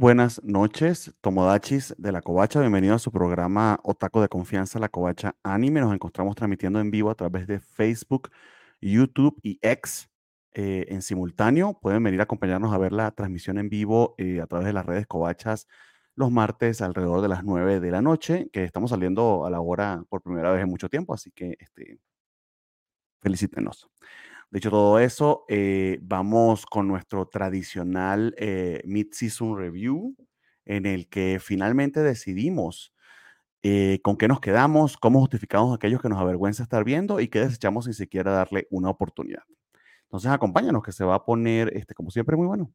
Buenas noches, Tomodachis de La Covacha. Bienvenido a su programa Otaco de Confianza, La Covacha Anime. Nos encontramos transmitiendo en vivo a través de Facebook, YouTube y X eh, en simultáneo. Pueden venir a acompañarnos a ver la transmisión en vivo eh, a través de las redes Covachas los martes alrededor de las 9 de la noche, que estamos saliendo a la hora por primera vez en mucho tiempo, así que este, felicítenos. Dicho todo eso, eh, vamos con nuestro tradicional eh, Mid-Season Review, en el que finalmente decidimos eh, con qué nos quedamos, cómo justificamos aquellos que nos avergüenza estar viendo y qué desechamos sin siquiera darle una oportunidad. Entonces, acompáñanos, que se va a poner, este, como siempre, muy bueno.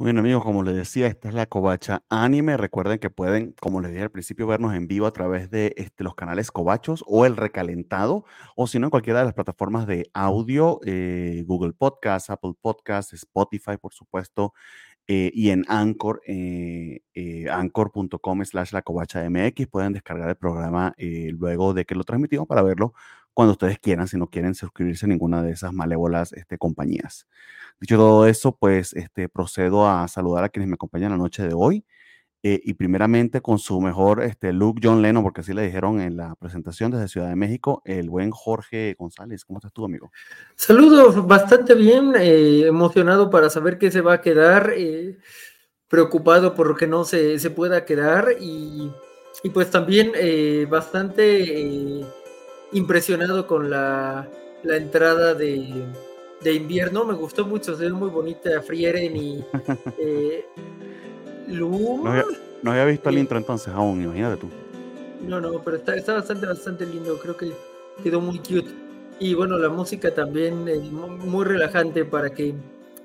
Bueno amigos, como les decía, esta es la Covacha Anime. Recuerden que pueden, como les dije al principio, vernos en vivo a través de este, los canales Covachos o El Recalentado, o si no, en cualquiera de las plataformas de audio, eh, Google Podcast, Apple Podcast, Spotify, por supuesto, eh, y en Anchor, eh, anchor.com slash la covacha MX. Pueden descargar el programa luego de que lo transmitimos para verlo cuando ustedes quieran, si no quieren suscribirse a ninguna de esas malévolas este, compañías. Dicho todo eso, pues este, procedo a saludar a quienes me acompañan la noche de hoy. Eh, y primeramente con su mejor este, look John Lennon, porque así le dijeron en la presentación desde Ciudad de México, el buen Jorge González. ¿Cómo estás tú, amigo? Saludos, bastante bien, eh, emocionado para saber qué se va a quedar, eh, preocupado por que no se, se pueda quedar y, y pues también bastante impresionado con la, la entrada de de invierno, me gustó mucho, se ve muy bonita Frieren y eh, No había, visto el intro entonces aún, imagínate tú. No, no, pero está, está bastante, bastante lindo, creo que quedó muy cute. Y bueno, la música también eh, muy relajante para que,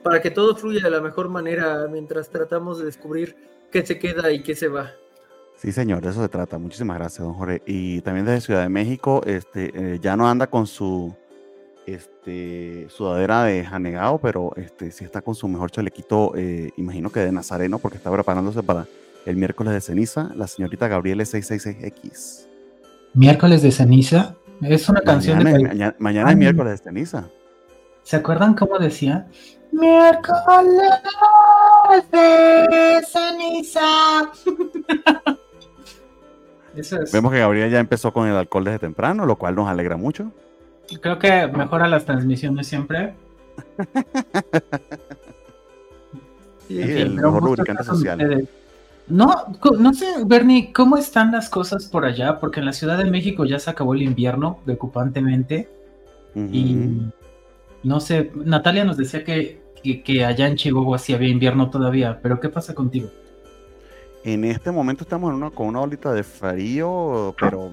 para que todo fluya de la mejor manera mientras tratamos de descubrir qué se queda y qué se va. Sí, señor, de eso se trata. Muchísimas gracias, don Jorge. Y también desde Ciudad de México, este, eh, ya no anda con su este, sudadera de Janegao, pero este, sí está con su mejor chalequito, eh, imagino que de Nazareno, porque está preparándose para el miércoles de ceniza, la señorita Gabriele 666X. ¿Miércoles de ceniza? Es una canción de... mañana, es miércoles de ceniza. ¿Se acuerdan cómo decía? Miércoles de ceniza. Vemos que Gabriela ya empezó con el alcohol desde temprano, lo cual nos alegra mucho. Creo que mejora las transmisiones siempre. sí, el mejor lubricante social. No, no sé, Bernie, ¿cómo están las cosas por allá? Porque en la Ciudad de México ya se acabó el invierno preocupantemente. Y no sé, Natalia nos decía que, que, allá en Chihuahua sí había invierno todavía, pero ¿qué pasa contigo? En este momento estamos en una, con una bolita de frío, pero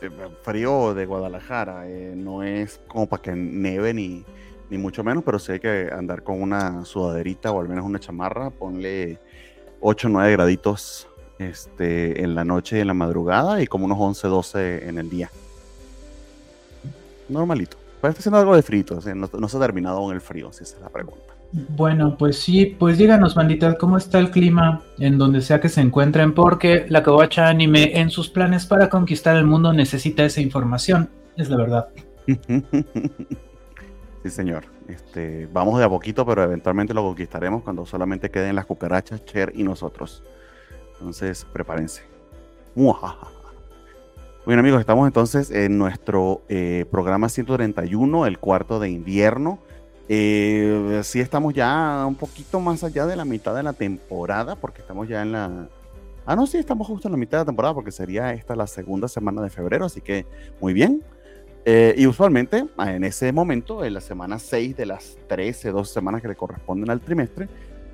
eh, frío de Guadalajara. Eh, no es como para que neve ni, ni mucho menos, pero sí hay que andar con una sudaderita o al menos una chamarra. Ponle 8 o 9 graditos este, en la noche y en la madrugada y como unos 11, 12 en el día. Normalito. Pero está haciendo algo de frito, no, no, se ha terminado aún el frío, si esa es la pregunta. Bueno, pues sí, pues díganos, bandita, ¿cómo está el clima en donde sea que se encuentren? Porque la Kawacha Anime en sus planes para conquistar el mundo necesita esa información, es la verdad. sí, señor. Este, vamos de a poquito, pero eventualmente lo conquistaremos cuando solamente queden las cucarachas, Cher y nosotros. Entonces, prepárense. Bueno, amigos, estamos entonces en nuestro eh, programa 131, el cuarto de invierno. Eh, sí estamos ya un poquito más allá de la mitad de la temporada, porque estamos ya en la... Ah, no, sí, estamos justo en la mitad de la temporada, porque sería esta la segunda semana de febrero, así que muy bien. Eh, y usualmente, ah, en ese momento, en la semana 6 de las 13, 12 semanas que le corresponden al trimestre,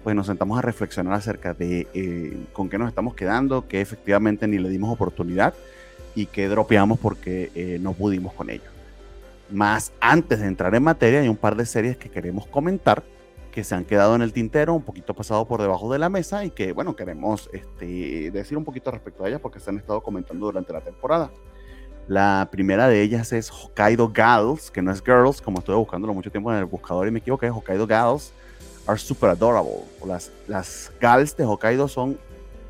pues nos sentamos a reflexionar acerca de eh, con qué nos estamos quedando, que efectivamente ni le dimos oportunidad y que dropeamos porque eh, no pudimos con ello. Más antes de entrar en materia, hay un par de series que queremos comentar que se han quedado en el tintero, un poquito pasado por debajo de la mesa y que, bueno, queremos este, decir un poquito respecto a ellas porque se han estado comentando durante la temporada. La primera de ellas es Hokkaido Gals, que no es Girls, como estuve buscándolo mucho tiempo en el buscador y me equivoqué, Hokkaido Gals, are super adorable. Las, las gals de Hokkaido son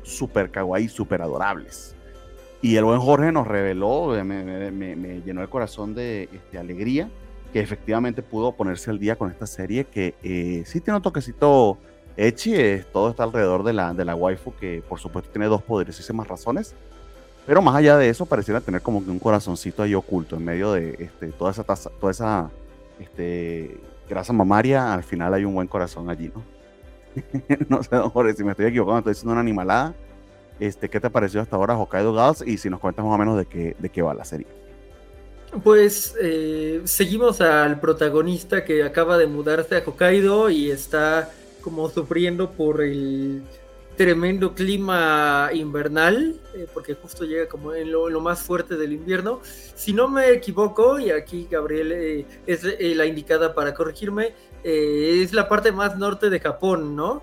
super kawaii, super adorables. Y el buen Jorge nos reveló, eh, me, llenó el corazón de este, alegría, que efectivamente pudo ponerse al día con esta serie, que eh, sí tiene un toquecito Echi, todo está alrededor de la, de la waifu, que por supuesto tiene dos poderosísimas razones, pero más allá de eso, pareciera tener como que un corazoncito ahí oculto en medio de este, toda esa, taza, toda esa este, grasa mamaria. Al final hay un buen corazón allí, ¿no? no sé, don Jorge, si me estoy equivocando, estoy diciendo una animalada. Este, ¿Qué te pareció hasta ahora Hokkaido Girls? Y si nos cuentas más o menos de qué, de qué va la serie. Pues eh, seguimos al protagonista que acaba de mudarse a Hokkaido y está como sufriendo por el tremendo clima invernal, eh, porque justo llega como en lo, más fuerte del invierno. Si no me equivoco, y aquí Gabriel eh, es la indicada para corregirme, es la parte más norte de Japón, ¿no?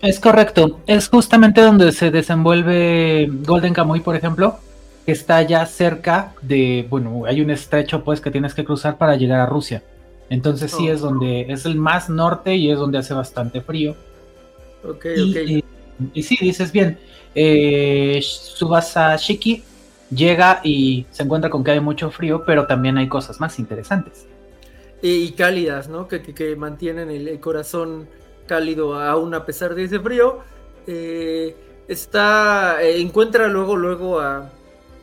Es correcto, es justamente donde se desenvuelve Golden Kamuy, por ejemplo, que está ya cerca de, bueno, hay un estrecho pues que tienes que cruzar para llegar a Rusia. Entonces sí es donde es el más norte y es donde hace bastante frío. Ok, y, ok. Eh, y sí, dices bien, eh, Subasa Shiki llega y se encuentra con que hay mucho frío, pero también hay cosas más interesantes. Y, cálidas, ¿no? Que, que, mantienen el corazón cálido aún a pesar de ese frío. Eh, está, eh, encuentra luego, luego a,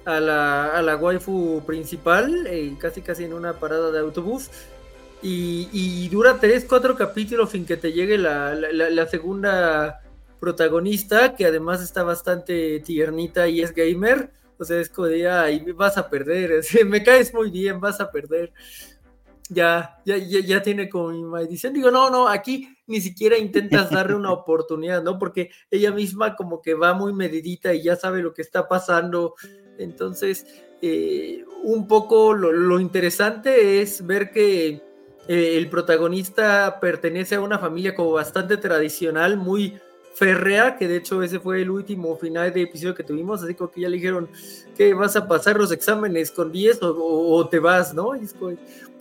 la, a la waifu principal, eh, casi casi en una parada de autobús. Y, dura tres, cuatro capítulos sin que te llegue la, segunda protagonista, que además está bastante tiernita y es gamer. O sea, es como vas a perder, me caes muy bien, vas a perder ya, ya, ya, tiene como mi maldición. Digo, no, no, aquí ni siquiera intentas darle una oportunidad, ¿no? Porque ella misma como que va muy medidita y ya sabe lo que está pasando. Entonces, eh, un poco lo, interesante es ver que eh, el protagonista pertenece a una familia como bastante tradicional, muy férrea, que de hecho ese fue el último final de episodio que tuvimos, así como que ya le dijeron que vas a pasar los exámenes con 10 o, te vas, ¿no? Y es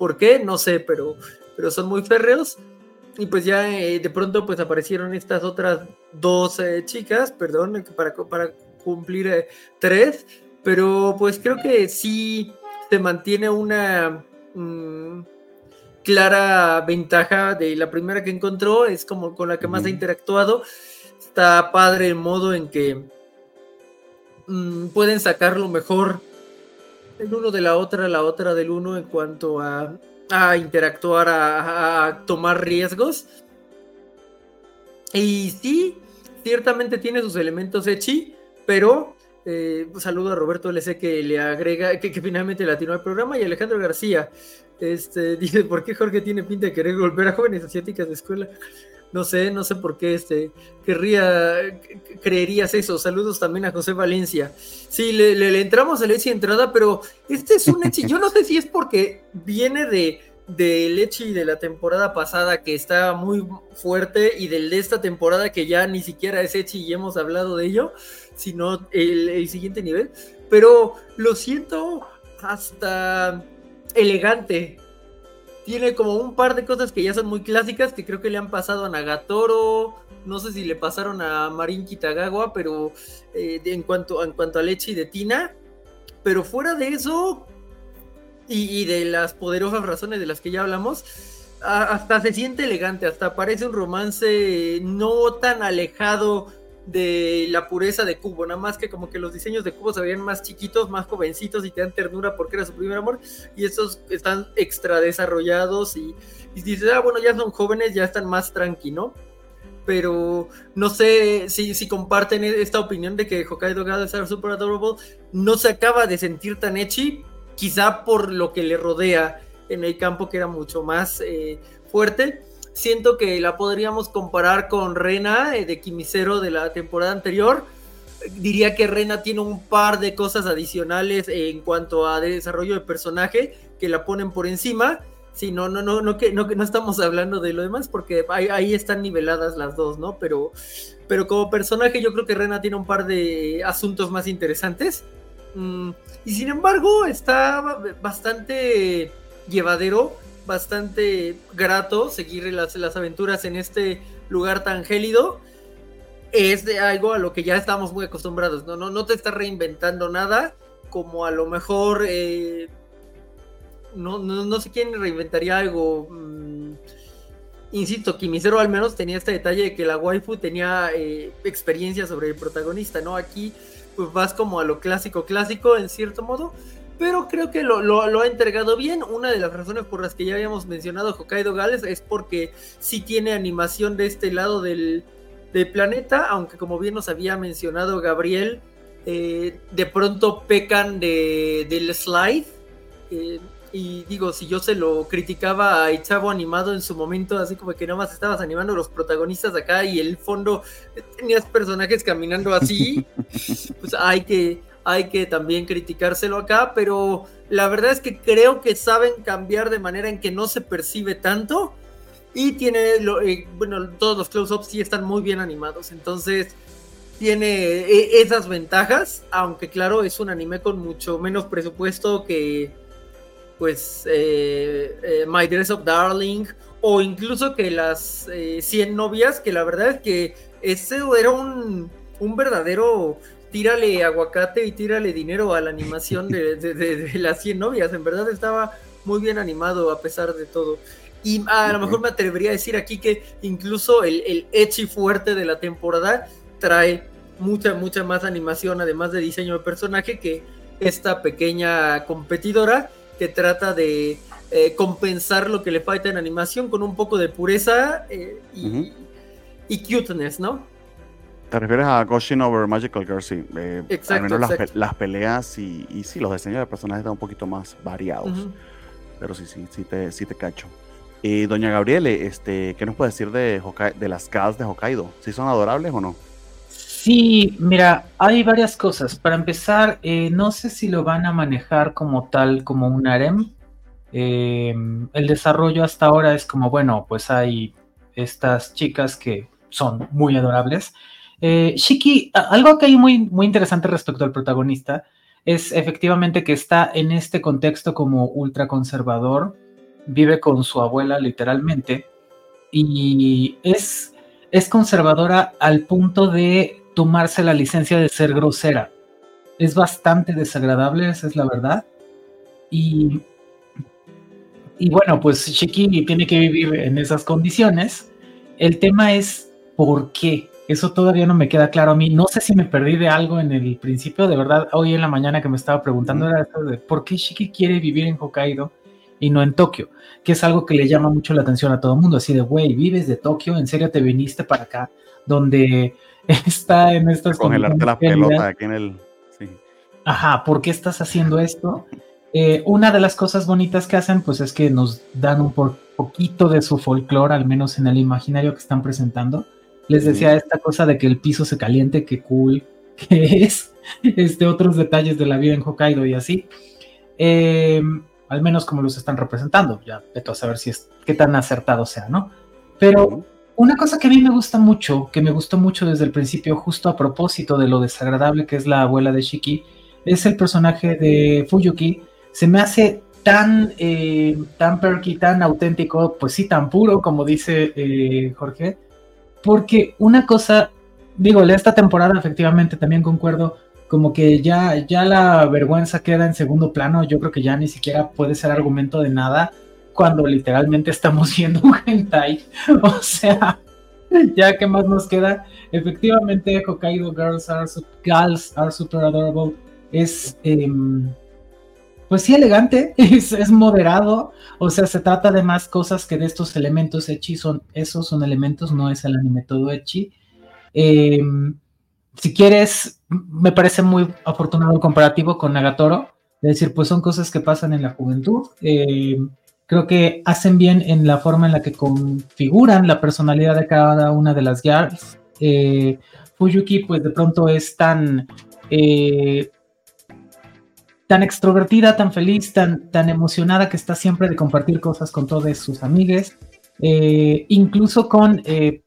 ¿Por qué? No sé, pero, pero son muy férreos. Y pues ya eh, de pronto pues aparecieron estas otras dos eh, chicas, perdón, para, para cumplir eh, tres, pero pues creo que sí se mantiene una mm, clara ventaja de la primera que encontró, es como con la que más ha interactuado. Está padre el modo en que mm, pueden sacar lo mejor el uno de la otra, la otra del uno en cuanto a, a interactuar, a, tomar riesgos. Y sí, ciertamente tiene sus elementos Echi, pero eh, saludo a Roberto LC que le agrega, que, finalmente latino al programa, y Alejandro García. Este, dice, ¿por qué Jorge tiene pinta de querer volver a jóvenes asiáticas de escuela? No sé, no sé por qué este, querría, creerías eso. Saludos también a José Valencia. Sí, le, entramos a Leche entrada, pero este es un Echi. Yo no sé si es porque viene de, de Leche de la temporada pasada que está muy fuerte y del de esta temporada que ya ni siquiera es Echi y hemos hablado de ello, sino el, el siguiente nivel. Pero lo siento hasta elegante tiene como un par de cosas que ya son muy clásicas que creo que le han pasado a Nagatoro. No sé si le pasaron a Marin Kitagawa, pero eh, en, cuanto, en cuanto a Leche y de Tina. Pero fuera de eso, y, de las poderosas razones de las que ya hablamos, hasta se siente elegante, hasta parece un romance no tan alejado de la pureza de Cubo, nada más que como que los diseños de Cubo se veían más chiquitos, más jovencitos y te dan ternura porque era su primer amor, y estos están extra desarrollados y, y dices, ah, bueno, ya son jóvenes, ya están más tranqui, ¿no? Pero no sé si, si comparten esta opinión de que Hokkaido Gado es super adorable, no se acaba de sentir tan echi, quizá por lo que le rodea en el campo que era mucho más eh, fuerte siento que la podríamos comparar con Rena eh, de Quimicero de la temporada anterior. Diría que Rena tiene un par de cosas adicionales en cuanto a desarrollo de personaje que la ponen por encima. Sí, no, no, no, no, que, no, no estamos hablando de lo demás porque ahí, están niveladas las dos, ¿no? Pero, pero como personaje yo creo que Rena tiene un par de asuntos más interesantes. Mm, y sin embargo está bastante llevadero bastante grato seguir las, las aventuras en este lugar tan gélido. Es de algo a lo que ya estamos muy acostumbrados, ¿no? No, no te estás reinventando nada, como a lo mejor, eh, no, no, sé quién reinventaría algo. Mm, insisto, Kimisero al menos tenía este detalle de que la waifu tenía eh, experiencia sobre el protagonista, ¿no? Aquí pues vas como a lo clásico clásico en cierto modo, pero creo que lo, ha entregado bien. Una de las razones por las que ya habíamos mencionado Hokkaido Gales es porque sí tiene animación de este lado del, planeta, aunque como bien nos había mencionado Gabriel, eh, de pronto pecan de, del slide. Eh, y digo, si yo se lo criticaba a Chavo animado en su momento, así como que nada más estabas animando los protagonistas acá y el fondo eh, tenías personajes caminando así, pues hay que, hay que también criticárselo acá, pero la verdad es que creo que saben cambiar de manera en que no se percibe tanto y tiene, eh, bueno, todos los close-ups sí están muy bien animados, entonces tiene eh, esas ventajas, aunque claro, es un anime con mucho menos presupuesto que pues eh, My Dress of Darling o incluso que las 100 novias, que la verdad es que ese era un, un verdadero tírale aguacate y tírale dinero a la animación de, las 100 novias. En verdad estaba muy bien animado a pesar de todo. Y a lo mejor me atrevería a decir aquí que incluso el, el fuerte de la temporada trae mucha, mucha más animación, además de diseño de personaje, que esta pequeña competidora que trata de eh, compensar lo que le falta en animación con un poco de pureza eh, y, y cuteness, ¿no? Te refieres a Goshin over Magical Girl, sí. Eh, al menos las, peleas y, y, sí, los diseños de personajes están un poquito más variados. Pero sí, sí, sí te, sí te cacho. Y doña Gabriele, este, ¿qué nos puede decir de, de las gals de Hokkaido? ¿Sí son adorables o no? Sí, mira, hay varias cosas. Para empezar, eh, no sé si lo van a manejar como tal, como un harem. Eh, el desarrollo hasta ahora es como, bueno, pues hay estas chicas que son muy adorables eh, Shiki, algo que hay muy, muy interesante respecto al protagonista es efectivamente que está en este contexto como ultraconservador, vive con su abuela literalmente y es, es conservadora al punto de tomarse la licencia de ser grosera. Es bastante desagradable, esa es la verdad. Y, y bueno, pues Shiki tiene que vivir en esas condiciones. El tema es por qué. Eso todavía no me queda claro a mí. No sé si me perdí de algo en el principio. De verdad, hoy en la mañana que me estaba preguntando era esto de por qué Shiki quiere vivir en Hokkaido y no en Tokio, que es algo que le llama mucho la atención a todo el mundo. Así de, güey, vives de Tokio, en serio te viniste para acá, donde está en estas Congelarte las pelotas aquí en el. Sí. Ajá, ¿por qué estás haciendo esto? Eh, una de las cosas bonitas que hacen, pues es que nos dan un poquito de su folclore, al menos en el imaginario que están presentando les decía esta cosa de que el piso se caliente, que cool que es, este, otros detalles de la vida en Hokkaido y así. Em, al menos como los están representando, ya de a saber si es qué tan acertado sea, ¿no? Pero una cosa que a mí me gusta mucho, que me gustó mucho desde el principio, justo a propósito de lo desagradable que es la abuela de Shiki, es el personaje de Fuyuki. Se me hace tan, eh, tan perky, tan auténtico, pues sí, tan puro, como dice eh, Jorge, porque una cosa, digo, esta temporada efectivamente también concuerdo, como que ya, ya la vergüenza queda en segundo plano, yo creo que ya ni siquiera puede ser argumento de nada cuando literalmente estamos viendo un hentai, o sea, ya que más nos queda, efectivamente Hokkaido Girls Are, Girls are Super Adorable es... Em, pues sí, elegante, es, moderado, o sea, se trata de más cosas que de estos elementos echi, son, esos son elementos, no es el anime todo echi. Em, si quieres, me parece muy afortunado el comparativo con Nagatoro, es decir, pues son cosas que pasan en la juventud. Em, creo que hacen bien en la forma en la que configuran la personalidad de cada una de las girls. Eh, Fuyuki, pues de pronto es tan eh, tan extrovertida, tan feliz, tan, tan emocionada que está siempre de compartir cosas con todos sus amigues, eh, incluso con, eh,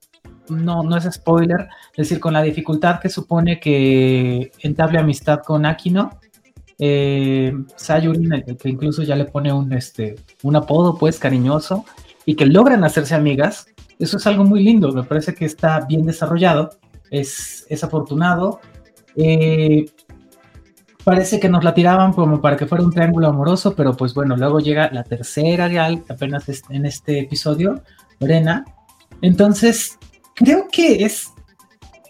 no, no es spoiler, es decir, con la dificultad que supone que entable amistad con Akino, eh, Sayuri, que incluso ya le pone un, este, un apodo pues cariñoso, y que logran hacerse amigas, eso es algo muy lindo, me parece que está bien desarrollado, es, es afortunado. Eh, parece que nos la tiraban como para que fuera un triángulo amoroso, pero pues bueno, luego llega la tercera real, apenas en este episodio, Lorena. Entonces, creo que es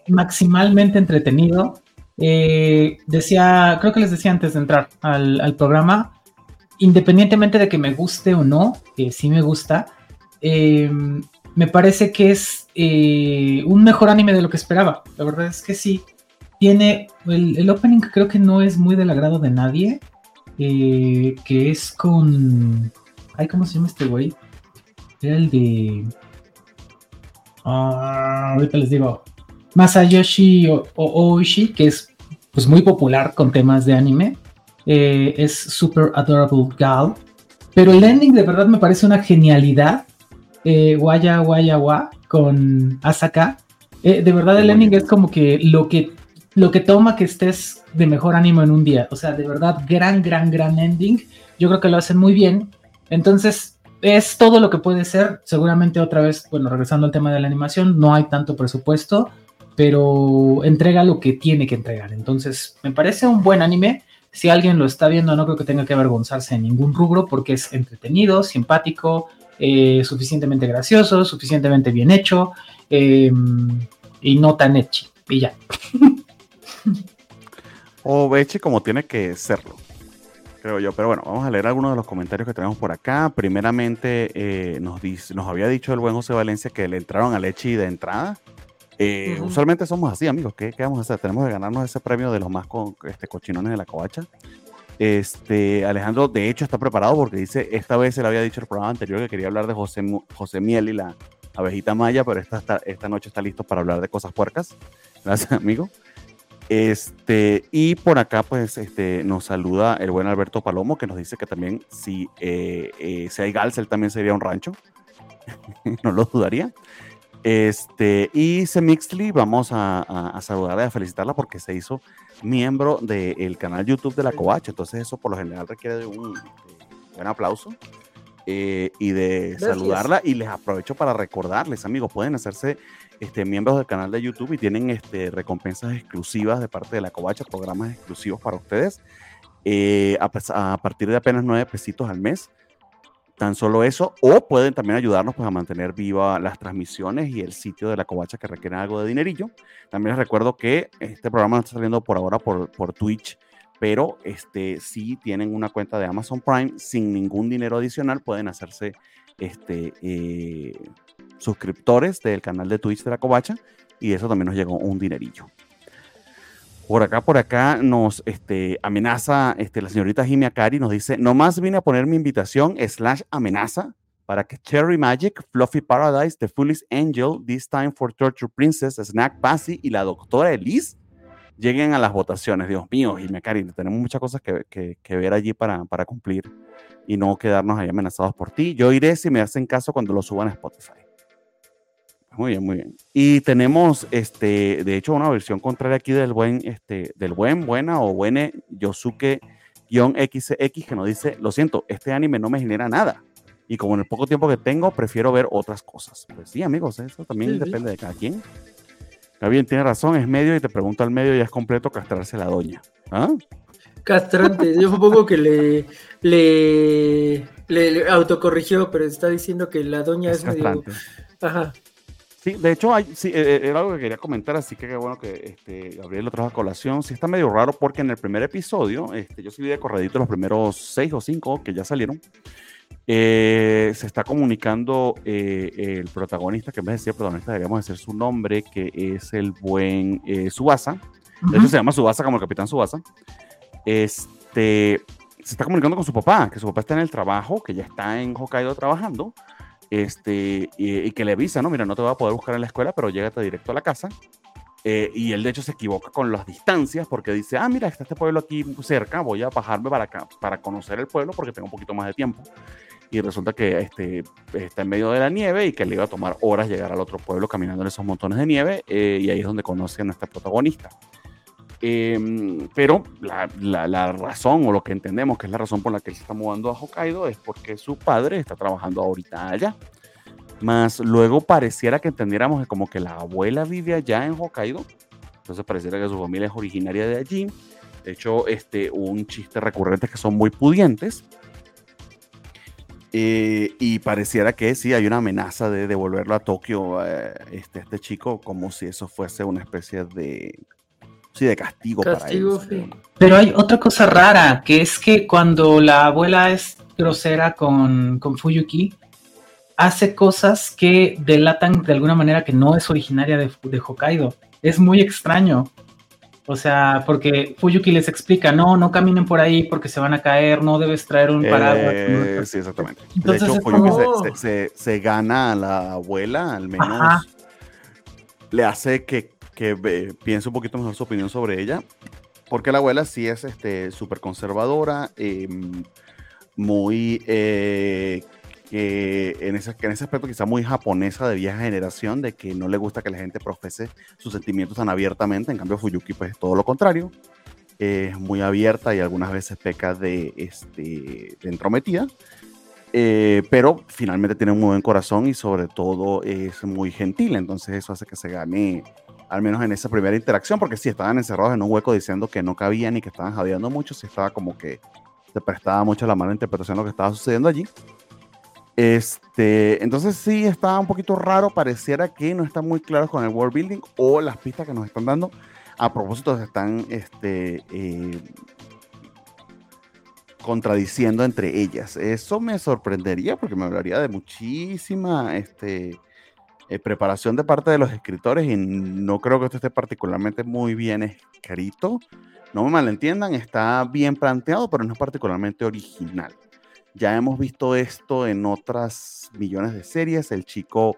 maximalmente entretenido. Eh, decía, creo que les decía antes de entrar al, programa, independientemente de que me guste o no, que sí me gusta, eh, me parece que es eh, un mejor anime de lo que esperaba. La verdad es que sí. Tiene el, opening creo que no es muy del agrado de nadie. que es con... Ay, ¿cómo se llama este güey? Era el de... Ah, ahorita les digo. Masayoshi Oishi, que es pues, muy popular con temas de anime. Eh, es Super Adorable Gal. Pero el ending de verdad me parece una genialidad. Eh, Waya Waya Wa con Asaka. Eh, de verdad el ending es como que lo que lo que toma que estés de mejor ánimo en un día. O sea, de verdad, gran, gran, gran ending. Yo creo que lo hacen muy bien. Entonces, es todo lo que puede ser. Seguramente otra vez, bueno, regresando al tema de la animación, no hay tanto presupuesto pero entrega lo que tiene que entregar. Entonces, me parece un buen anime. Si alguien lo está viendo, no creo que tenga que avergonzarse en ningún rubro porque es entretenido, simpático, eh, suficientemente gracioso, suficientemente bien hecho em, y no tan echi. Y ya. o echi como tiene que serlo, creo yo. Pero bueno, vamos a leer algunos de los comentarios que tenemos por acá. Primeramente, eh, nos, dice, nos había dicho el buen José Valencia que le entraron al echi de entrada. Eh, usualmente somos así, amigos. ¿Qué, vamos a hacer? Tenemos que ganarnos ese premio de los más este, cochinones de la covacha. Este, Alejandro, de hecho, está preparado porque dice, esta vez se le había dicho el programa anterior que quería hablar de José, José Miel y la abejita maya, pero esta, esta noche está listo para hablar de cosas puercas. Gracias, amigo. Este, y por acá, pues, este, nos saluda el buen Alberto Palomo, que nos dice que también, si, eh, eh, si hay Gals, él también sería un rancho. no lo dudaría. Este, y Semixly, vamos a, a, saludarla y a felicitarla porque se hizo miembro del canal YouTube de la Covacha. Entonces, eso por lo general requiere de un buen aplauso eh, y de saludarla. Y les aprovecho para recordarles, amigos, pueden hacerse este, miembros del canal de YouTube y tienen este, recompensas exclusivas de parte de la Covacha, programas exclusivos para ustedes. Eh, a, partir de apenas nueve pesitos al mes tan solo eso, o pueden también ayudarnos pues, a mantener viva las transmisiones y el sitio de la covacha que requiere algo de dinerillo. También les recuerdo que este programa está saliendo por ahora por, por Twitch, pero este, si tienen una cuenta de Amazon Prime sin ningún dinero adicional, pueden hacerse este, eh, suscriptores del canal de Twitch de la covacha y eso también nos llegó un dinerillo. Por acá, por acá nos este, amenaza este, la señorita Jimmy Akari, nos dice, nomás vine a poner mi invitación slash amenaza para que Cherry Magic, Fluffy Paradise, The Foolish Angel, This Time for Torture Princess, Snack Passy y la doctora Elise lleguen a las votaciones. Dios mío, Jimmy Akari, tenemos muchas cosas que, que, que ver allí para, para cumplir y no quedarnos ahí amenazados por ti. Yo iré si me hacen caso cuando lo suban a Spotify. Muy bien, muy bien. Y tenemos, este, de hecho, una versión contraria aquí del buen, este, del buen, buena o buene Yosuke-XX que nos dice, lo siento, este anime no me genera nada. Y como en el poco tiempo que tengo, prefiero ver otras cosas. Pues sí, amigos, eso también depende de cada quien. Está bien, tiene razón, es medio y te pregunta al medio y es completo castrarse la doña. ¿Ah? Castrante, yo supongo que le, le, le, autocorrigió, pero está diciendo que la doña es, es medio... Ajá. Sí, de hecho, hay, sí, eh, eh, era algo que quería comentar, así que qué bueno que este, Gabriel lo trajo a colación. Sí está medio raro porque en el primer episodio, este, yo sí vi de corredito los primeros seis o cinco que ya salieron, eh, se está comunicando el protagonista, que en vez de decir protagonista deberíamos decir su nombre, que es el buen Subasa. De hecho, se llama Subasa como el capitán Subasa. Este, se está comunicando con su papá, que su papá está en el trabajo, que ya está en Hokkaido trabajando este, y, que le avisa, ¿no? Mira, no te voy a poder buscar en la escuela, pero llégate directo a la casa. Eh, y él de hecho se equivoca con las distancias porque dice, ah, mira, está este pueblo aquí cerca, voy a bajarme para para conocer el pueblo porque tengo un poquito más de tiempo. Y resulta que este, está en medio de la nieve y que le iba a tomar horas llegar al otro pueblo caminando en esos montones de nieve. Eh, y ahí es donde conoce a nuestra protagonista. Em, pero la, la, razón o lo que entendemos que es la razón por la que él se está mudando a Hokkaido es porque su padre está trabajando ahorita allá. Más luego pareciera que entendiéramos que como que la abuela vive allá en Hokkaido. Entonces pareciera que su familia es originaria de allí. De hecho, este, un chiste recurrente es que son muy pudientes. Eh, y pareciera que sí, hay una amenaza de devolverlo a Tokio, eh, este, este chico, como si eso fuese una especie de, sí, de castigo, para él. Pero hay otra cosa rara, que es que cuando la abuela es grosera con, con Fuyuki, hace cosas que delatan de alguna manera que no es originaria de, de Hokkaido. Es muy extraño. O sea, porque Fuyuki les explica, no, no caminen por ahí porque se van a caer, no debes traer un paraguas. Eh, sí, exactamente. de hecho, Fuyuki se, gana a la abuela, al menos le hace que, que piense un poquito mejor su opinión sobre ella, porque la abuela sí es súper este, conservadora, em, muy eh, en ese, en ese aspecto quizá muy japonesa de vieja generación, de que no le gusta que la gente profese sus sentimientos tan abiertamente, en cambio Fuyuki pues es todo lo contrario, es muy abierta y algunas veces peca de, este, de entrometida, eh, pero finalmente tiene un muy buen corazón y sobre todo es muy gentil, entonces eso hace que se gane al menos en esa primera interacción, porque si estaban encerrados en un hueco diciendo que no cabían y que estaban jadeando mucho, si estaba como que se prestaba mucho la mala interpretación de lo que estaba sucediendo allí. Este, entonces sí está un poquito raro, pareciera que no está muy claro con el world building o las pistas que nos están dando. A propósito, se están este, eh, contradiciendo entre ellas. Eso me sorprendería porque me hablaría de muchísima este, eh, preparación de parte de los escritores y no creo que esto esté particularmente muy bien escrito. No me malentiendan, está bien planteado, pero no es particularmente original. Ya hemos visto esto en otras millones de series, el chico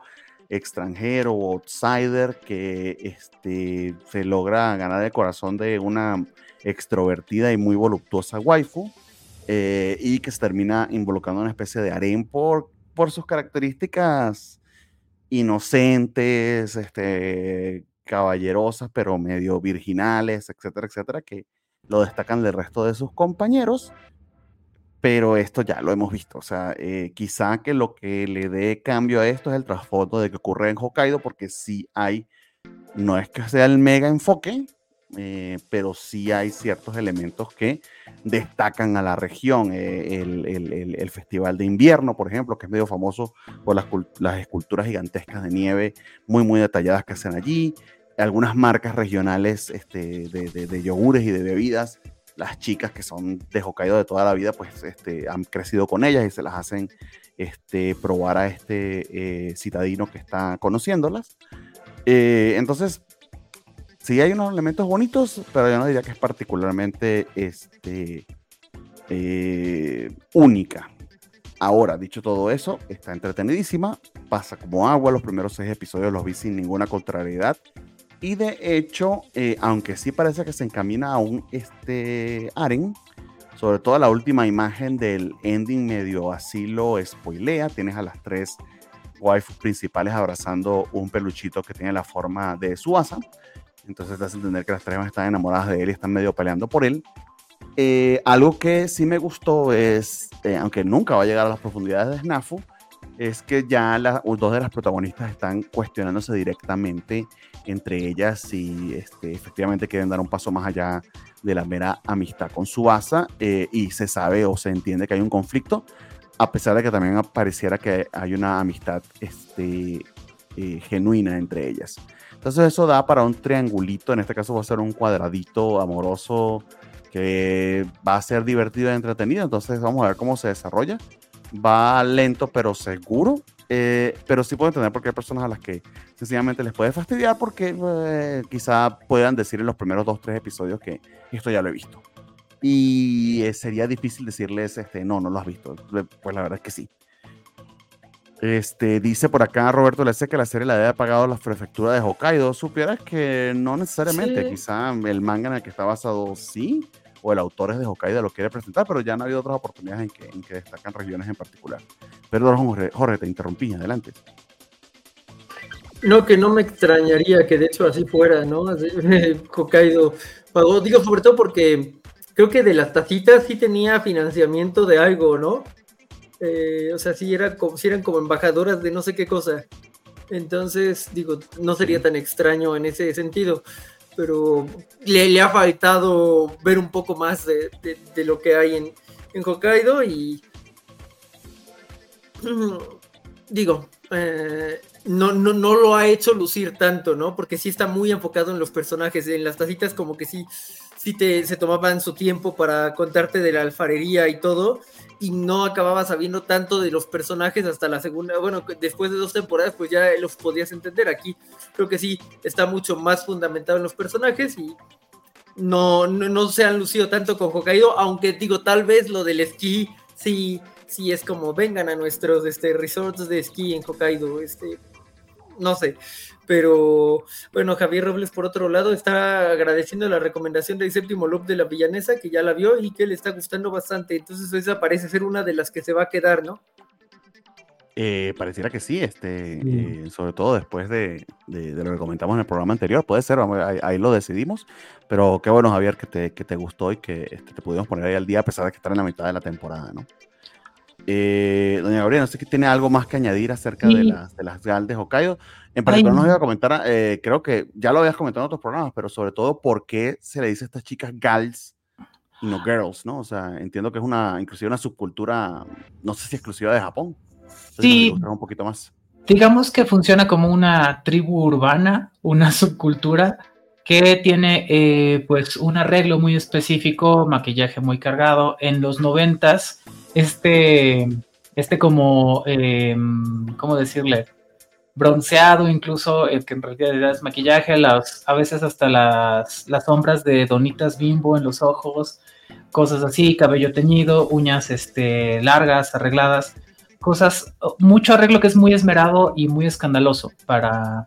extranjero o outsider que este, se logra ganar el corazón de una extrovertida y muy voluptuosa waifu eh, y que se termina involucrando en una especie de harem por, por sus características inocentes, este, caballerosas, pero medio virginales, etcétera, etcétera, que lo destacan del resto de sus compañeros pero esto ya lo hemos visto. O sea, eh, quizá que lo que le dé cambio a esto es el trasfondo de que ocurre en Hokkaido, porque sí hay, no es que sea el mega enfoque, eh, pero sí hay ciertos elementos que destacan a la región. Eh, el, Festival de Invierno, por ejemplo, que es medio famoso por las, las, esculturas gigantescas de nieve muy, muy detalladas que hacen allí. Algunas marcas regionales este, de, de, de yogures y de bebidas las chicas que son de Hokkaido de toda la vida, pues este, han crecido con ellas y se las hacen este, probar a este eh, citadino que está conociéndolas. Eh, entonces, sí hay unos elementos bonitos, pero yo no diría que es particularmente este, eh, única. Ahora, dicho todo eso, está entretenidísima, pasa como agua, los primeros seis episodios los vi sin ninguna contrariedad y de hecho, eh, aunque sí parece que se encamina a un este, Aren, sobre todo la última imagen del ending medio así lo spoilea. Tienes a las tres waifus principales abrazando un peluchito que tiene la forma de Suasa. Entonces te hace entender que las tres están enamoradas de él y están medio peleando por él. Eh, algo que sí me gustó es, eh, aunque nunca va a llegar a las profundidades de Snafu, es que ya las dos de las protagonistas están cuestionándose directamente entre ellas si este, efectivamente quieren dar un paso más allá de la mera amistad con su asa eh, y se sabe o se entiende que hay un conflicto, a pesar de que también pareciera que hay una amistad este, eh, genuina entre ellas. Entonces eso da para un triangulito, en este caso va a ser un cuadradito amoroso que va a ser divertido y entretenido, entonces vamos a ver cómo se desarrolla. Va lento pero seguro eh, pero sí puedo entender porque hay personas a las que sencillamente les puede fastidiar porque eh, quizá puedan decir en los primeros dos, tres episodios que esto ya lo he visto. Y eh, sería difícil decirles, este, no, no lo has visto. Pues la verdad es que sí. Este, dice por acá Roberto Lece que la serie la había pagado la prefectura de Hokkaido. Supieras que no necesariamente, quizá el manga en el que está basado sí, o el autor es de Hokkaido lo quiere presentar, pero ya han habido otras oportunidades en que, en que destacan regiones en particular. Perdón, Jorge, Jorge, te interrumpí, adelante. No, que no me extrañaría que de hecho así fuera, ¿no? Así, Hokkaido pagó, digo, sobre todo porque creo que de las tacitas sí tenía financiamiento de algo, ¿no? Eh, o sea, sí, era como, eran como embajadoras de no sé qué cosa. Entonces, digo, no sería tan extraño en ese sentido, pero le, ha faltado ver un poco más de, lo que hay en, en Hokkaido y digo, eh, no, no, no lo ha hecho lucir tanto, ¿no? Porque sí está muy enfocado en los personajes. En las tacitas como que sí, sí te, se tomaban su tiempo para contarte de la alfarería y todo. Y no acababa sabiendo tanto de los personajes hasta la segunda. Bueno, después de dos temporadas, pues ya los podías entender. Aquí creo que sí está mucho más fundamentado en los personajes y no, no, no se han lucido tanto con Hokkaido. Aunque digo, tal vez lo del esquí sí sí es como vengan a nuestros este, resorts de esquí en Hokkaido, este, no sé. Pero bueno, Javier Robles, por otro lado, está agradeciendo la recomendación del séptimo loop de la villanesa, que ya la vio y que le está gustando bastante. Entonces, esa parece ser una de las que se va a quedar, ¿no? Eh, pareciera que sí, este, eh, sobre todo después de, lo que comentamos en el programa anterior, puede ser, ahí, lo decidimos, pero qué bueno Javier que te, que te gustó y que este, te pudimos poner ahí al día a pesar de que estar en la mitad de la temporada, ¿no? Eh, doña Gabriela, no sé si tiene algo más que añadir acerca de, las, de las GAL de Hokkaido. En particular nos iba a comentar, eh, creo que ya lo habías comentado en otros programas, pero sobre todo por qué se le dice a estas chicas gals y no girls, ¿no? O sea, entiendo que es una, inclusive una subcultura, no sé si exclusiva de Japón. sí. un poquito más. Digamos que funciona como una tribu urbana, una subcultura que tiene eh, pues un arreglo muy específico, maquillaje muy cargado. En los noventas este, este como, em, ¿cómo decirle? Bronceado incluso, el que en realidad es maquillaje, las, a veces hasta las, las sombras de donitas bimbo en los ojos, cosas así, cabello teñido, uñas este, largas, arregladas, cosas, mucho arreglo que es muy esmerado y muy escandaloso para,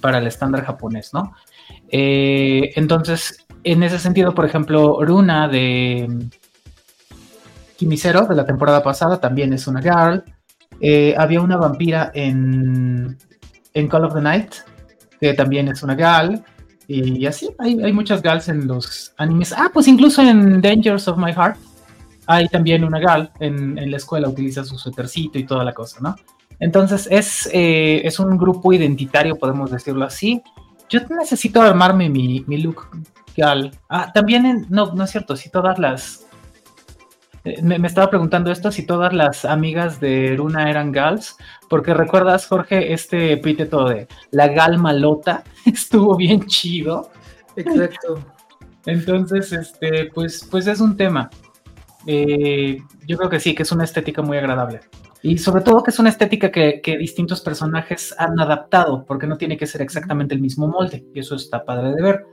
para el estándar japonés, ¿no? Eh, entonces, en ese sentido, por ejemplo, Runa de, Kimisero de la temporada pasada también es una girl. Eh, había una vampira en, Call of the Night, que también es una girl. Y así, hay, muchas girls en los animes. Ah, pues incluso en Dangers of My Heart hay también una en, en la escuela, utiliza su suétercito y toda la cosa, ¿no? Entonces es, eh, es un grupo identitario, podemos decirlo así. Yo necesito armarme mi, mi look girl. Ah, también, en, no, no es cierto, si todas las eh, me, estaba preguntando esto si todas las amigas de Runa eran gals, porque recuerdas, Jorge, este epíteto de la gal malota estuvo bien chido. Exacto. Entonces, este, pues, pues es un tema. Eh, yo creo que sí, que es una estética muy agradable. Y sobre todo que es una estética que, distintos personajes han adaptado, porque no tiene que ser exactamente el mismo molde, y eso está padre de ver.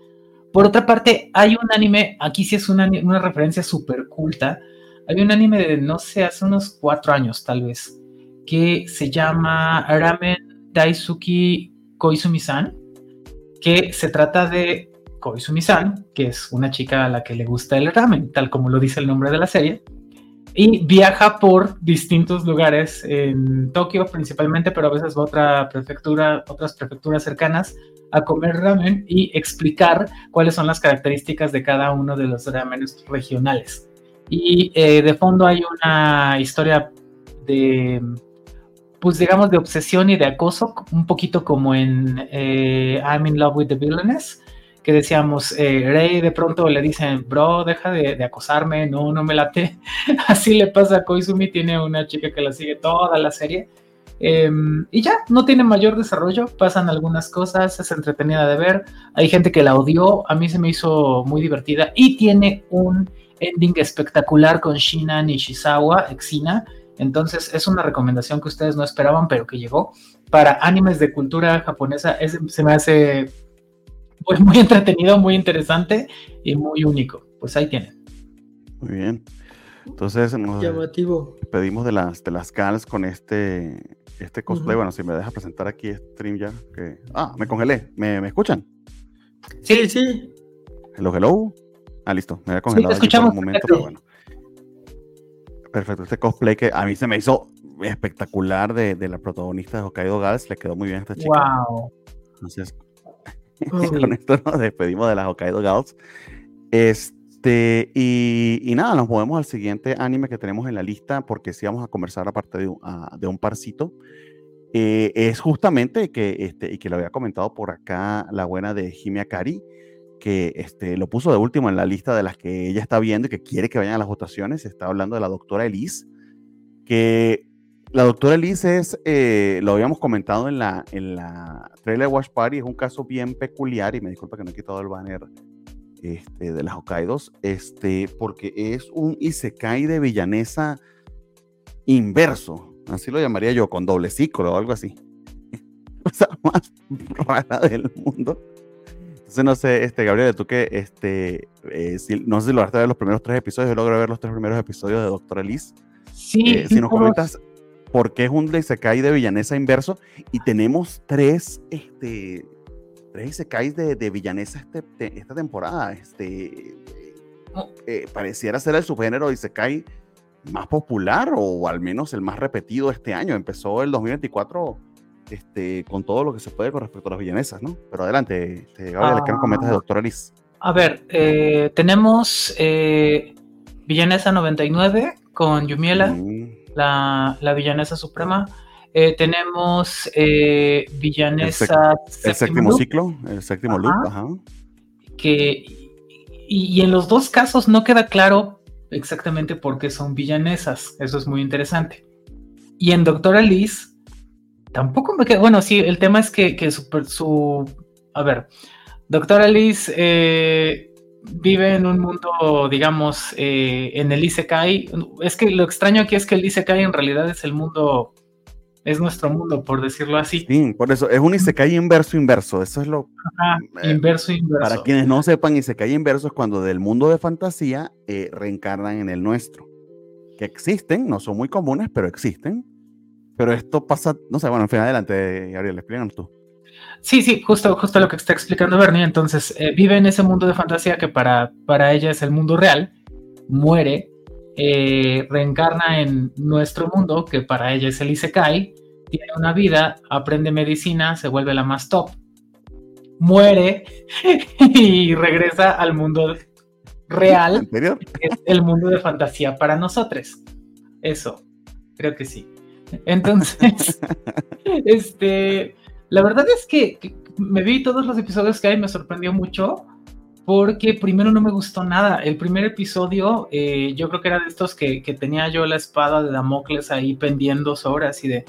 Por otra parte, hay un anime, aquí sí es una, referencia súper culta, hay un anime de, no sé, hace unos cuatro años tal vez, que se llama Ramen Daisuki Koizumi-san, que se trata de Koizumi-san, que es una chica a la que le gusta el ramen, tal como lo dice el nombre de la serie, y viaja por distintos lugares en Tokio principalmente, pero a veces va a otra prefectura, otras prefecturas cercanas a comer ramen y explicar cuáles son las características de cada uno de los ramenes regionales. Y eh, de fondo hay una historia de, pues digamos, de obsesión y de acoso, un poquito como en eh, I'm in love with the villainess, que decíamos, eh, Rey de pronto le dicen, bro, deja de, acosarme, no, no me late. Así le pasa a Koizumi, tiene una chica que la sigue toda la serie. Em, y ya, no tiene mayor desarrollo, pasan algunas cosas, es entretenida de ver. Hay gente que la odió, a mí se me hizo muy divertida y tiene un ending espectacular con Shina Nishizawa, Exina. Entonces es una recomendación que ustedes no esperaban, pero que llegó. Para animes de cultura japonesa se me hace pues, muy entretenido, muy interesante y muy único. Pues ahí tienen. Muy bien. Entonces nos Llamativo. pedimos de las, de las cals con este, este cosplay. Bueno, si me deja presentar aquí stream ya. Que... Ah, me congelé. ¿Me, ¿Me escuchan? Sí, sí. Hello, hello. Ah, listo. Me había congelado sí, por un momento, pero bueno. Perfecto. Este cosplay que a mí se me hizo espectacular de, de la protagonista de Hokkaido Girls. Le quedó muy bien a esta chica. Wow. Entonces, con esto nos despedimos de las Hokkaido Gals. Este, y, nada, nos movemos al siguiente anime que tenemos en la lista, porque sí vamos a conversar aparte de, un, de un parcito. Eh, es justamente que, este, y que lo había comentado por acá la buena de Jimmy Akari, que este, lo puso de último en la lista de las que ella está viendo y que quiere que vayan a las votaciones. Está hablando de la doctora Elise, que la doctora Elise es, eh, lo habíamos comentado en la, en la Trailer Watch Party, es un caso bien peculiar, y me disculpa que no he quitado el banner este, de las Hokkaidos, este, porque es un Isekai de villanesa inverso, así lo llamaría yo, con doble ciclo o algo así. Cosa más rara del mundo. Entonces, no sé, este, Gabriel, tú que, este, eh, no sé si lograste ver los primeros tres episodios, yo logré ver los tres primeros episodios de Doctor Elise. Sí. Eh, si nos comentas por qué es un Isekai de villanesa inverso y tenemos tres, este, tres Isekais de, de villanesa este, esta temporada. Este, eh, pareciera ser el subgénero Isekai más popular o al menos el más repetido este año. Empezó el 2024 este, con todo lo que se puede con respecto a las villanesas, ¿no? Pero adelante, este, Gabriel, ¿qué nos comentas de Doctor Alice? A ver, eh, tenemos eh, Villanesa 99 con Yumiela, mm. La, la, villanesa suprema. Eh, tenemos eh, Villanesa. El, séptimo, ciclo, el séptimo loop, ajá. Que, y, y, en los dos casos no queda claro exactamente por qué son villanesas. Eso es muy interesante. Y en Doctor Alice, tampoco me queda. Bueno, sí, el tema es que, que su, su. A ver, Doctor Alice eh, vive en un mundo, digamos, eh, en el Isekai. Es que lo extraño aquí es que el Isekai en realidad es el mundo es nuestro mundo, por decirlo así. Sí, por eso es un Isekai inverso inverso, eso es lo... Eh, inverso inverso. Para quienes no sepan, Isekai inverso es cuando del mundo de fantasía eh, reencarnan en el nuestro. Que existen, no son muy comunes, pero existen. Pero esto pasa, no sé, bueno, en fin, adelante, Gabriel, explícanos tú. Sí, sí, justo, justo lo que está explicando Bernie. Entonces, eh, vive en ese mundo de fantasía que para, para ella es el mundo real, muere, eh, reencarna en nuestro mundo, que para ella es el Isekai, tiene una vida, aprende medicina, se vuelve la más top, muere y regresa al mundo real, es el mundo de fantasía para nosotros. Eso, creo que sí. Entonces, este, la verdad es que, me vi todos los episodios que hay, me sorprendió mucho porque primero no me gustó nada. El primer episodio, eh, yo creo que era de estos que, que, tenía yo la espada de Damocles ahí pendiendo sobre así de.